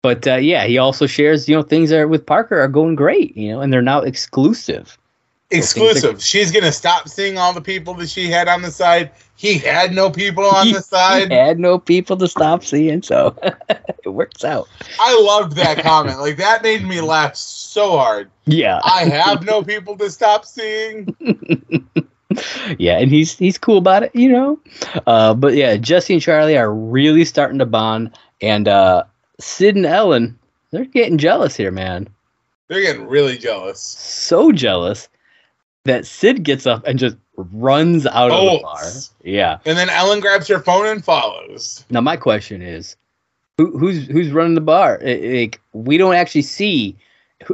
but uh, yeah, he also shares you know things are with Parker are going great. You know, and they're now exclusive. Exclusive. She's gonna stop seeing all the people that she had on the side. He had no people on He- the side. He [laughs] had no people to stop seeing, so [laughs] it works out. I loved that comment. Like that made me laugh so hard. Yeah, I have no people to stop seeing. [laughs] yeah, and he's he's cool about it, you know. Uh, but yeah, Jesse and Charlie are really starting to bond, and uh, Sid and Ellen they're getting jealous here, man. They're getting really jealous. So jealous that Sid gets up and just runs out of the bar. Yeah. And then Ellen grabs her phone and follows. Now my question is, who, who's who's running the bar? Like we don't actually see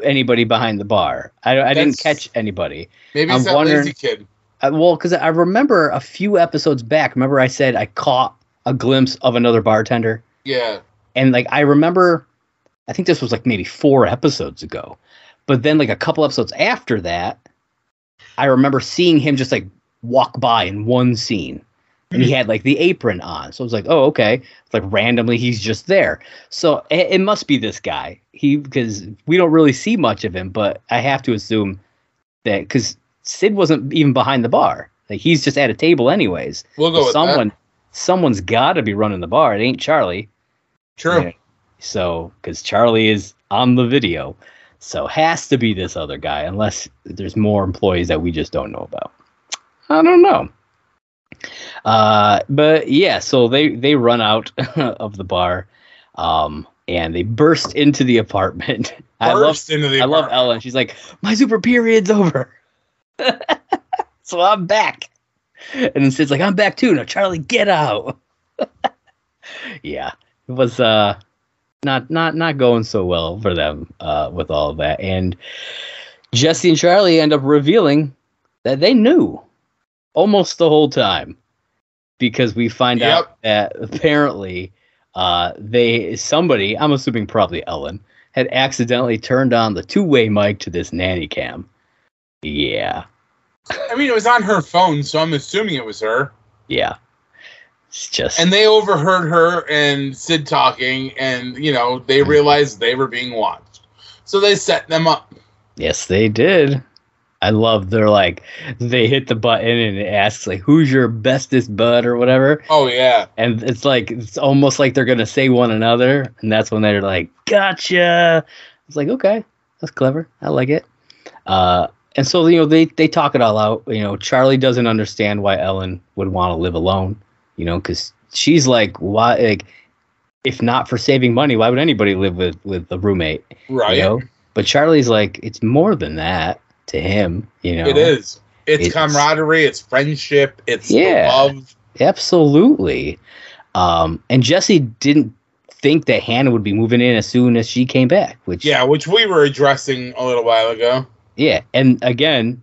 anybody behind the bar. I, I didn't catch anybody. Maybe I'm it's wondering- lazy kid. Uh, well, because I remember a few episodes back. Remember I said I caught a glimpse of another bartender, Yeah. and like I remember, I think this was like maybe four episodes ago, but then like a couple episodes after that, I remember seeing him just like walk by in one scene, and he mm-hmm. had like the apron on. So I was like, oh, okay. It's like randomly he's just there. So it, it must be this guy. He because we don't really see much of him, but I have to assume that because Sid wasn't even behind the bar. Like he's just at a table anyways. We'll go So with someone that. someone's got to be running the bar. It ain't Charlie. True. Yeah. So because Charlie is on the video. So has to be this other guy, unless there's more employees that we just don't know about. I don't know. Uh, but yeah, so they they run out [laughs] of the bar, um, and they burst into the apartment. [laughs] I love into the I love. Ellen. She's like, my super period's over, [laughs] so I'm back. And then Sid's like, I'm back too. Now Charlie, get out. yeah, it was uh not not not going so well for them uh with all of that. And Jesse and Charlie end up revealing that they knew almost the whole time because we find out that apparently uh they somebody I'm assuming probably Ellen had accidentally turned on the two-way mic to this nanny cam. Yeah. I mean, it was on her phone, so I'm assuming it was her. Yeah. It's just And they overheard her and Sid talking, and you know they realized they were being watched, so they set them up. Yes, they did. I love they're like they hit the button and it asks like who's your bestest bud or whatever. Oh yeah, And it's like it's almost like they're gonna say one another, and that's when they're like, Gotcha. It's like, okay, that's clever. I like it. Uh and so you know they they talk it all out. You know, Charlie doesn't understand why Ellen would want to live alone, you know, because she's like, why like if not for saving money, why would anybody live with with a roommate? right. You know? But Charlie's like, it's more than that to him, you know. It is. It's, It's- camaraderie. It's friendship. It's Yeah. love. Absolutely. Um, and Jesse didn't think that Hannah would be moving in as soon as she came back, which Yeah, which we were addressing a little while ago. yeah. And again,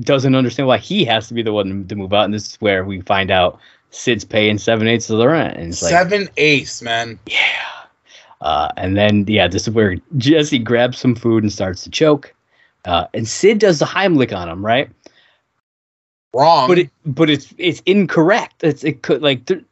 doesn't understand why he has to be the one to move out. And this is where we find out Sid's paying seven eighths of the rent. And it's like, Seven ace, man. yeah. Uh, and then yeah, this is where Jesse grabs some food and starts to choke. Uh, and Sid does the Heimlich on him, right? Wrong. but it but it's it's incorrect. It's it could like th-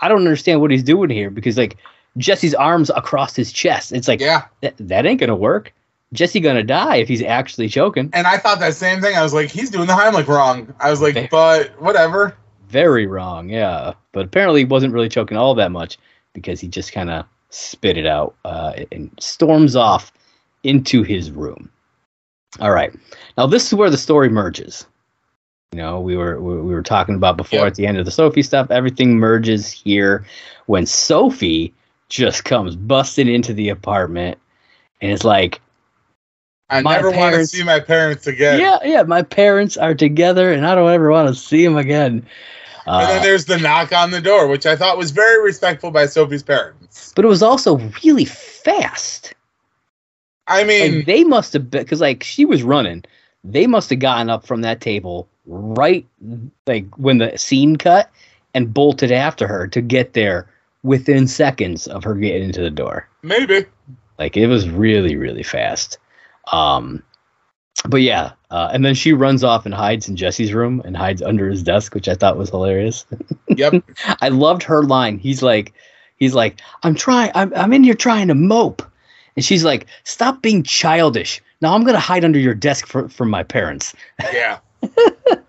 I don't understand what he's doing here because like Jesse's arms across his chest. It's like yeah. that, that ain't gonna work. Jesse gonna die if he's actually choking. And I thought that same thing. I was like, he's doing the Heimlich wrong. I was like, Fair. but whatever. Very wrong, yeah. But apparently he wasn't really choking all that much because he just kind of spit it out uh, and storms off into his room. All right, now this is where the story merges. You know, we were we we were talking about before Yep. at the end of the Sophie stuff. Everything merges here when Sophie just comes busting into the apartment and it's like, I never want to see my parents again. yeah, yeah, my parents are together and I don't ever want to see them again. And then Uh, there's the knock on the door, which I thought was very respectful by Sophie's parents. but it was also really fast. I mean, like they must have been because like she was running they must have gotten up from that table right like when the scene cut and bolted after her to get there within seconds of her getting into the door maybe. like it was really really fast um but yeah uh, and then she runs off and hides in jesse's room and hides under his desk which i thought was hilarious Yep. [laughs] I loved her line. He's like, he's like, I'm trying, I'm, I'm in here trying to mope, and she's like, stop being childish. Now I'm gonna hide under your desk for, from my parents. yeah. [laughs]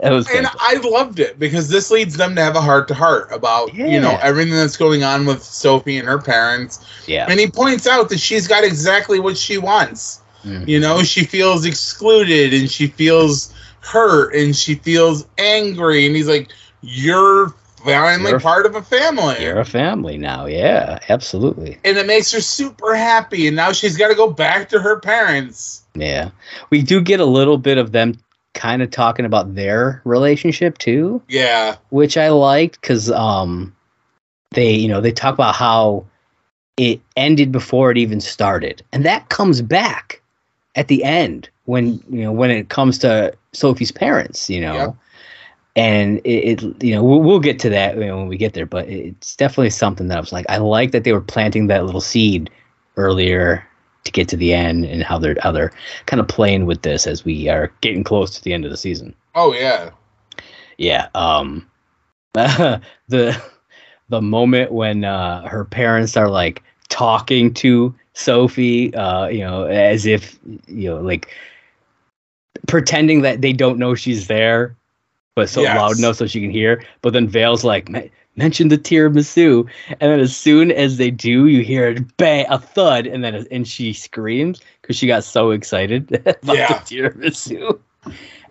And fantastic. I loved it because this leads them to have a heart to heart about, you know, everything that's going on with Sophie and her parents. yeah, And he points out that she's got exactly what she wants. You know, she feels excluded and she feels hurt and she feels angry. And he's like, You're finally You're- part of a family. you're a family now. Yeah, absolutely. and it makes her super happy. And now she's got to go back to her parents. Yeah, we do get a little bit of them kind of talking about their relationship too. Yeah. which I liked because um, they you know they talk about how it ended before it even started, and that comes back at the end when you know when it comes to Sophie's parents, you know. Yep. And it, it, you know, we'll, we'll get to that you know, when we get there, but it's definitely something that I was like, I like that they were planting that little seed earlier to get to the end, and how they're how they're kind of playing with this as we are getting close to the end of the season. Oh, yeah. Yeah. Um [laughs] the the moment when uh, her parents are like talking to Sophie, uh, you know, as if you know, like pretending that they don't know she's there, but so Yes. loud enough so she can hear. But then Vale's like, "Me- mention the tiramisu, and then as soon as they do, you hear a bang, a thud, and then and she screams because she got so excited [laughs] about Yeah. the tiramisu.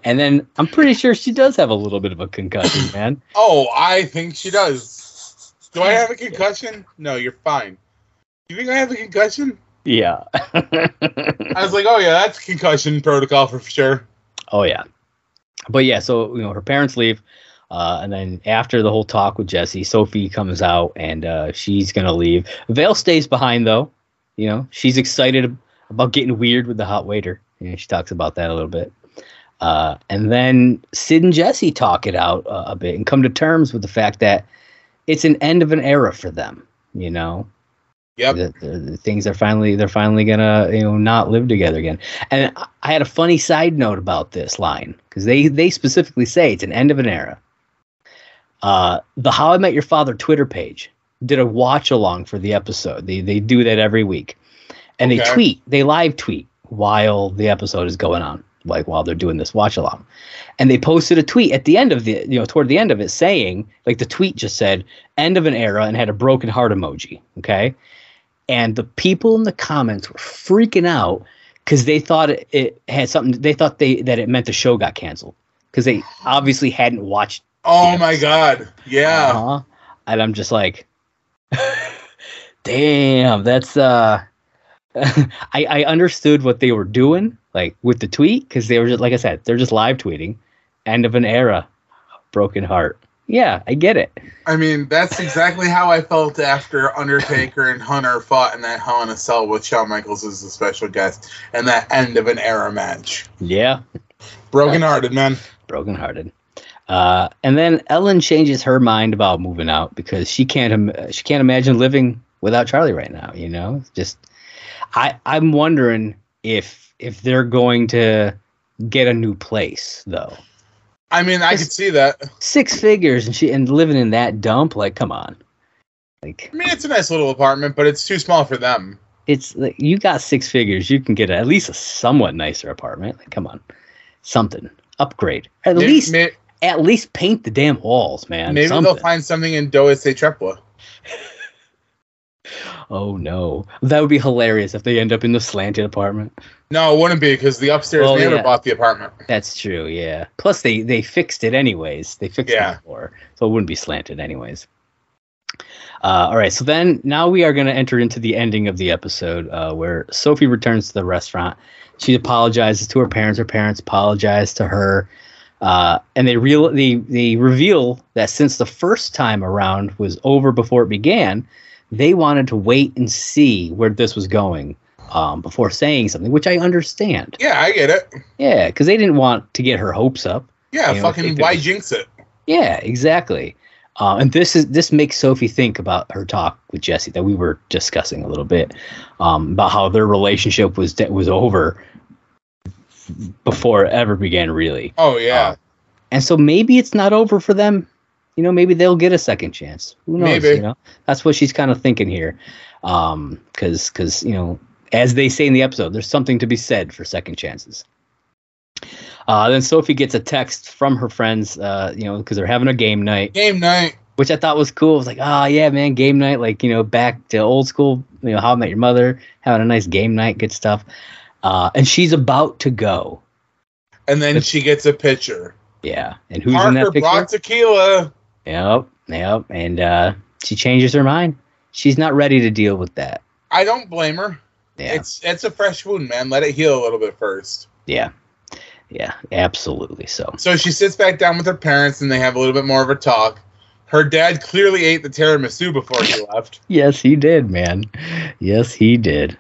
And then I'm pretty sure she does have a little bit of a concussion, man. [laughs] Oh, I think she does. Do I have a concussion? No, you're fine. You think I have a concussion? Yeah. [laughs] I was like, oh yeah, that's concussion protocol for sure. Oh yeah, but yeah. So you know, her parents leave, uh, and then after the whole talk with Jesse, Sophie comes out and uh, she's gonna leave. Vale stays behind though. You know, she's excited about getting weird with the hot waiter. You know, she talks about that a little bit. Uh, and then Sid and Jesse talk it out uh, a bit and come to terms with the fact that it's an end of an era for them. You know, Yep. the, the, the things are finally they're finally gonna you know not live together again. And I- had a funny side note about this line because they they specifically say it's an end of an era. Uh the how i met your father twitter page did a watch along for the episode. They they do that every week. And they tweet they live tweet while the episode is going on like while they're doing this watch along. And they posted a tweet at the end of the you know toward the end of it saying like the tweet just said end of an era and had a broken heart emoji okay and the people in the comments were freaking out because they thought it, it had something they thought they that it meant the show got canceled because they obviously hadn't watched Oh my god. Yeah. uh-huh. and i'm just like [laughs] damn that's uh [laughs] I, I understood what they were doing like with the tweet because they were just like i said they're just live tweeting end of an era broken heart yeah i get it I mean, that's exactly how I felt after Undertaker and Hunter fought in that Hell in a Cell with Shawn Michaels as a special guest and that end of an era match. yeah Broken hearted, man. brokenhearted. Uh, and then Ellen changes her mind about moving out because she can't Im- she can't imagine living without Charlie right now. You know, just I I'm wondering if if they're going to get a new place though. I mean, I could see that. Six figures and she and living in that dump. Like, come on. Like I mean, it's a nice little apartment, but it's too small for them. it's like you got six figures, you can get at least a somewhat nicer apartment. Like, come on, something upgrade. At Maybe, least may- at least paint the damn walls, man. maybe something. they'll find something in Dowisetrepla. [laughs] Oh no, that would be hilarious if they end up in the slanted apartment. No, it wouldn't be because the upstairs Oh, neighbor yeah. bought the apartment. That's true, yeah. Plus, they they fixed it anyways. They fixed Yeah. it before, so it wouldn't be slanted anyways. Uh, all right, so then now we are going to enter into the ending of the episode uh, where Sophie returns to the restaurant. She apologizes to her parents. Her parents apologize to her, uh, and they real they they reveal that since the first time around was over before it began, they wanted to wait and see where this was going um, before saying something, which I understand. Yeah, I get it. Yeah, because they didn't want to get her hopes up. Yeah, You know, fucking why was- jinx it? Yeah, exactly. Uh, and this is this makes Sophie think about her talk with Jesse that we were discussing a little bit um, about how their relationship was was over before it ever began, really. Oh yeah, Uh, and so maybe it's not over for them. You know, maybe they'll get a second chance. Who knows? Maybe. You know, that's what she's kind of thinking here. Um, because because you know, as they say in the episode, there's something to be said for second chances. Uh, then Sophie gets a text from her friends, uh, you know, because they're having a game night, game night. which I thought was cool. I was like, oh yeah, man, game night, like you know, back to old school, you know, How I Met Your Mother, having a nice game night, good stuff. Uh, and she's about to go. And then she gets a picture. Yeah, and who's in Parker that picture? brought tequila. Yep, yep. And uh, she changes her mind. She's not ready to deal with that. I don't blame her. Yeah, It's it's a fresh wound, man. Let it heal a little bit first. yeah, yeah. Absolutely. So So she sits back down with her parents and they have a little bit more of a talk. Her dad clearly ate the tiramisu before he [laughs] left. yes, he did, man. Yes, he did.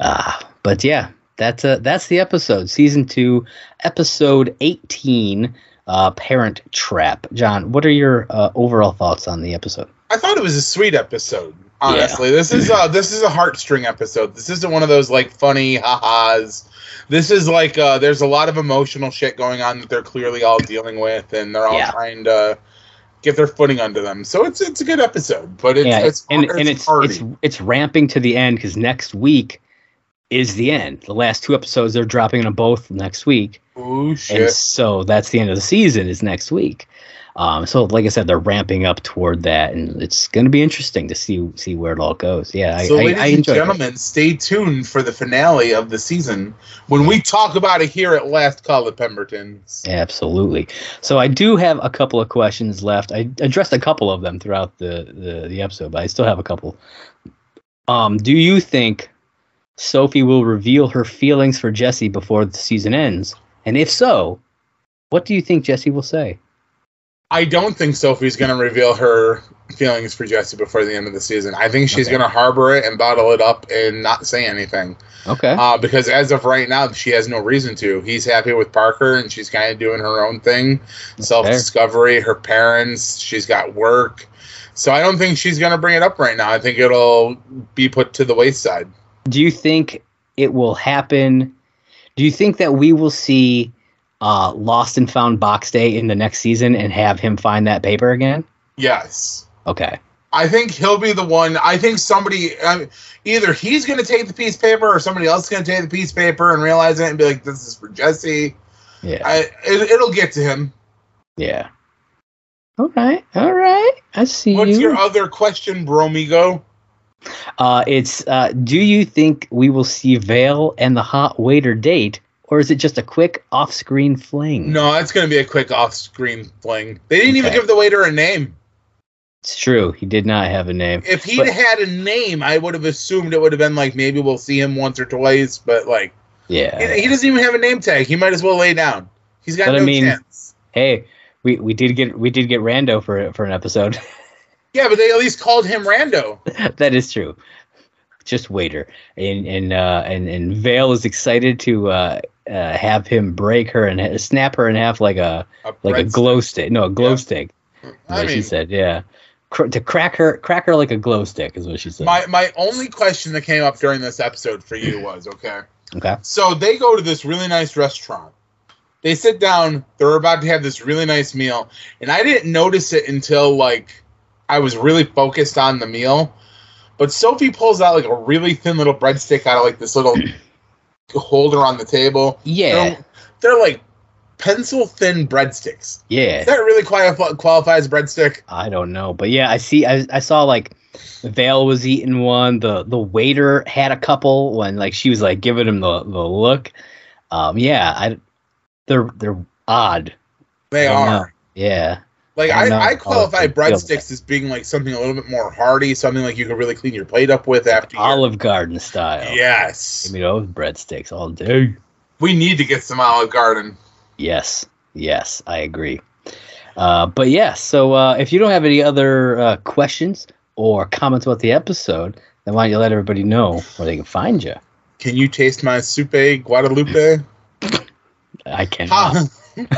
Uh, but yeah, that's uh, that's the episode, season two, episode eighteen. Uh, Parent Trap. John, what are your uh, overall thoughts on the episode? I thought it was a sweet episode. Honestly, this is uh this is a heartstring episode. This isn't one of those like funny ha-has. This is like uh there's a lot of emotional shit going on that they're clearly all dealing with, and they're all Yeah. trying to get their footing under them. So it's it's a good episode, but it's yeah, it's and, it's and it's hardy. it's it's ramping to the end because next week is the end. The last two episodes they're dropping them both next week, Ooh and so that's the end of the season is next week. Um, so like I said, they're ramping up toward that, and it's going to be interesting to see see where it all goes. Yeah, I, so, I, ladies I and enjoy it. gentlemen, stay tuned for the finale of the season when we talk about it here at Last Call at Pemberton's. Absolutely. So I do have a couple of questions left. I addressed a couple of them throughout the, the, the episode, but I still have a couple. Um, do you think Sophie will reveal her feelings for Jesse before the season ends? And if so, what do you think Jesse will say? I don't think Sophie's going to reveal her feelings for Jesse before the end of the season. I think she's Okay. going to harbor it and bottle it up and not say anything. Okay. Uh, because as of right now, she has no reason to. He's happy with Parker, and she's kind of doing her own thing, self discovery. Her parents, she's got work, so I don't think she's going to bring it up right now. I think it'll be put to the wayside. do you think it will happen? Do you think that we will see uh, Lost and Found Box Day in the next season and have him find that paper again? Yes, Okay. I think he'll be the one. I think somebody, I either he's going to take the piece of paper, or somebody else is going to take the piece of paper and realize it and be like, "This is for Jesse." Yeah. I, it, it'll get to him. Yeah. All right. All right. I see What's you. your other question, Bromigo? Uh, it's uh, do you think we will see Vale and the hot waiter date, or is it just a quick off-screen fling? No, it's going to be a quick off-screen fling. They didn't even give the waiter a name. It's true. He did not have a name. If he'd But- had a name, I would have assumed it would have been like maybe we'll see him once or twice, but like Yeah. he, he doesn't even have a name tag. He might as well lay down. He's got But I no mean- chance. Hey, we, we did get we did get Rando for for an episode. [laughs] Yeah, but they at least called him Rando. [laughs] that is true. Just waiter, and and uh, and and Vale is excited to uh, uh, have him break her and ha- snap her in half like a like a glow stick. No, a glow Yeah. stick. I what she said. Yeah, Cr- to crack her, crack her like a glow stick is what she said. my my only question that came up during this episode for you was okay. [clears throat] okay. So they go to this really nice restaurant. They sit down. They're about to have this really nice meal, and I didn't notice it until like I was really focused on the meal. But Sophie pulls out like a really thin little breadstick out of like this little [clears throat] holder on the table. Yeah, They're, they're like pencil thin breadsticks. yeah. Is that really quali- qualify as breadstick? I don't know, but yeah, I see. I, I saw like Vale was eating one. The the waiter had a couple when like she was like giving him the the look. Um, yeah, I they're they're odd. They are. know. Yeah, Like I I, I, qualify breadsticks as being like something a little bit more hearty, something like you can really clean your plate up with after. your- Olive Garden style. Yes, Give me those breadsticks all day. we need to get some Olive Garden. Yes, yes, I agree. Uh, but yeah, so uh, if you don't have any other uh, questions or comments about the episode, then why don't you let everybody know where they can find you? Can you taste my soupe Guadalupe? [laughs] I can. [laughs]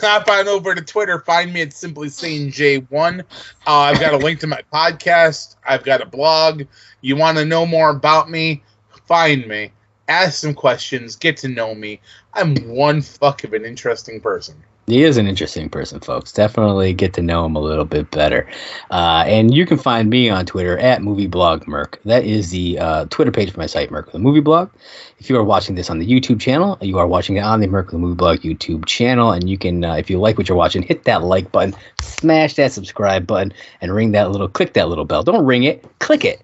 Hop, on over to Twitter. Find me at Simply Sane J1. Uh, I've got a link to my podcast. I've got a blog. You want to know more about me? Find me. Ask some questions. Get to know me. I'm one fuck of an interesting person. He is an interesting person, folks. Definitely get to know him a little bit better. Uh, and you can find me on Twitter at MovieBlogMerc. That is the uh, Twitter page for my site, Merc the Movie Blog. If you are watching this on the YouTube channel, you are watching it on the Merc the Movie Blog YouTube channel. And you can, uh, if you like what you're watching, hit that like button, smash that subscribe button, and ring that little, click that little bell. Don't ring it, click it.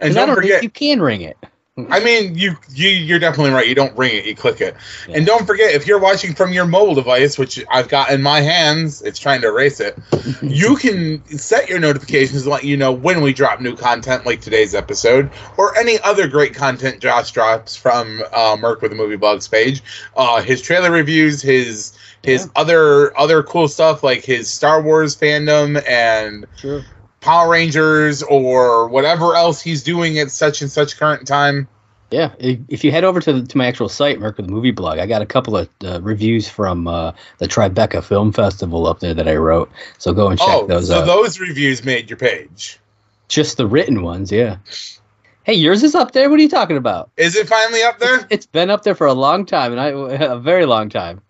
And I don't don't forget, think you can ring it. I mean, you, you you're definitely right. You don't ring it, you click it. Yeah. And don't forget, if you're watching from your mobile device, which I've got in my hands, it's trying to erase it. [laughs] you can set your notifications to let you know when we drop new content, like today's episode, or any other great content Josh drops from uh, Merc with the Movie Blogs page. Uh, his trailer reviews, his his Yeah. other other cool stuff like his Star Wars fandom and Sure. Power Rangers or whatever else he's doing at such and such current time. Yeah, if you head over to, the, to my actual site, Merc with the Movie Blog, I got a couple of uh, reviews from uh, the Tribeca Film Festival up there that I wrote. So go and check oh, those so out. So those reviews made your page. Just the written ones, yeah. Hey, yours is up there. What are you talking about? Is it finally up there? It's been up there for a long time, and I a very long time.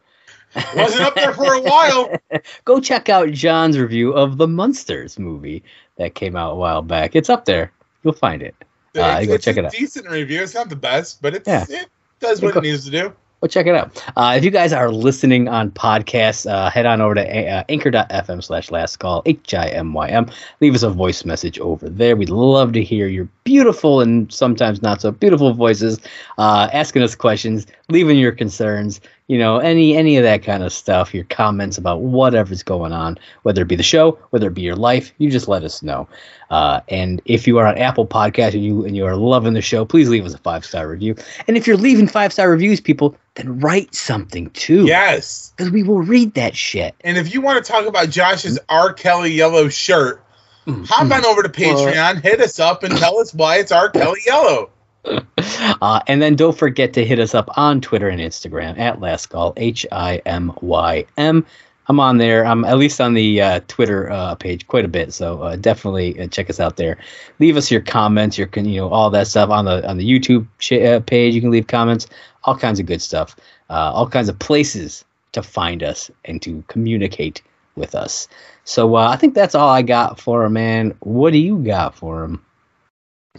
Wasn't up there for a while. [laughs] Go check out John's review of the Munsters movie that came out a while back. It's up there. You'll find it. Uh, it's, go it's check a it out. decent review. It's not the best, but it's Yeah. it does what Go- it needs to do. Go check it out. Uh, if you guys are listening on podcasts, uh, head on over to uh, anchor.fm slash last call, H I M Y M. Leave us a voice message over there. We'd love to hear your beautiful and sometimes not so beautiful voices uh, asking us questions, leaving your concerns, you know, any any of that kind of stuff, your comments about whatever's going on, whether it be the show, whether it be your life, you just let us know. Uh, and if you are on Apple Podcast and you and you are loving the show, please leave us a five star review. And if you're leaving five star reviews, people, then write something too. Yes. Because we will read that shit. And if you want to talk about Josh's R. Kelly yellow shirt, hop on over to Patreon, hit us up, and tell us why it's R. Kelly yellow. Uh, and then don't forget to hit us up on Twitter and Instagram at Last Call, H I M Y M. I'm on there. I'm at least on the uh, Twitter uh, page quite a bit, so uh, definitely uh, check us out there. Leave us your comments, your you know all that stuff on the on the YouTube uh, page. You can leave comments, all kinds of good stuff, all kinds of places to find us and to communicate with us. So I think that's all I got for him, man. What do you got for him?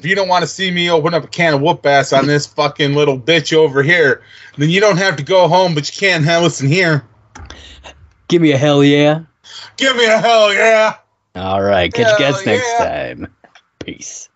If you don't want to see me open up a can of whoop ass on this fucking little bitch over here, then you don't have to go home, but you can have listen here. Give me a hell yeah. Give me a hell yeah. All right. Catch you guys Hell next yeah. time. Peace.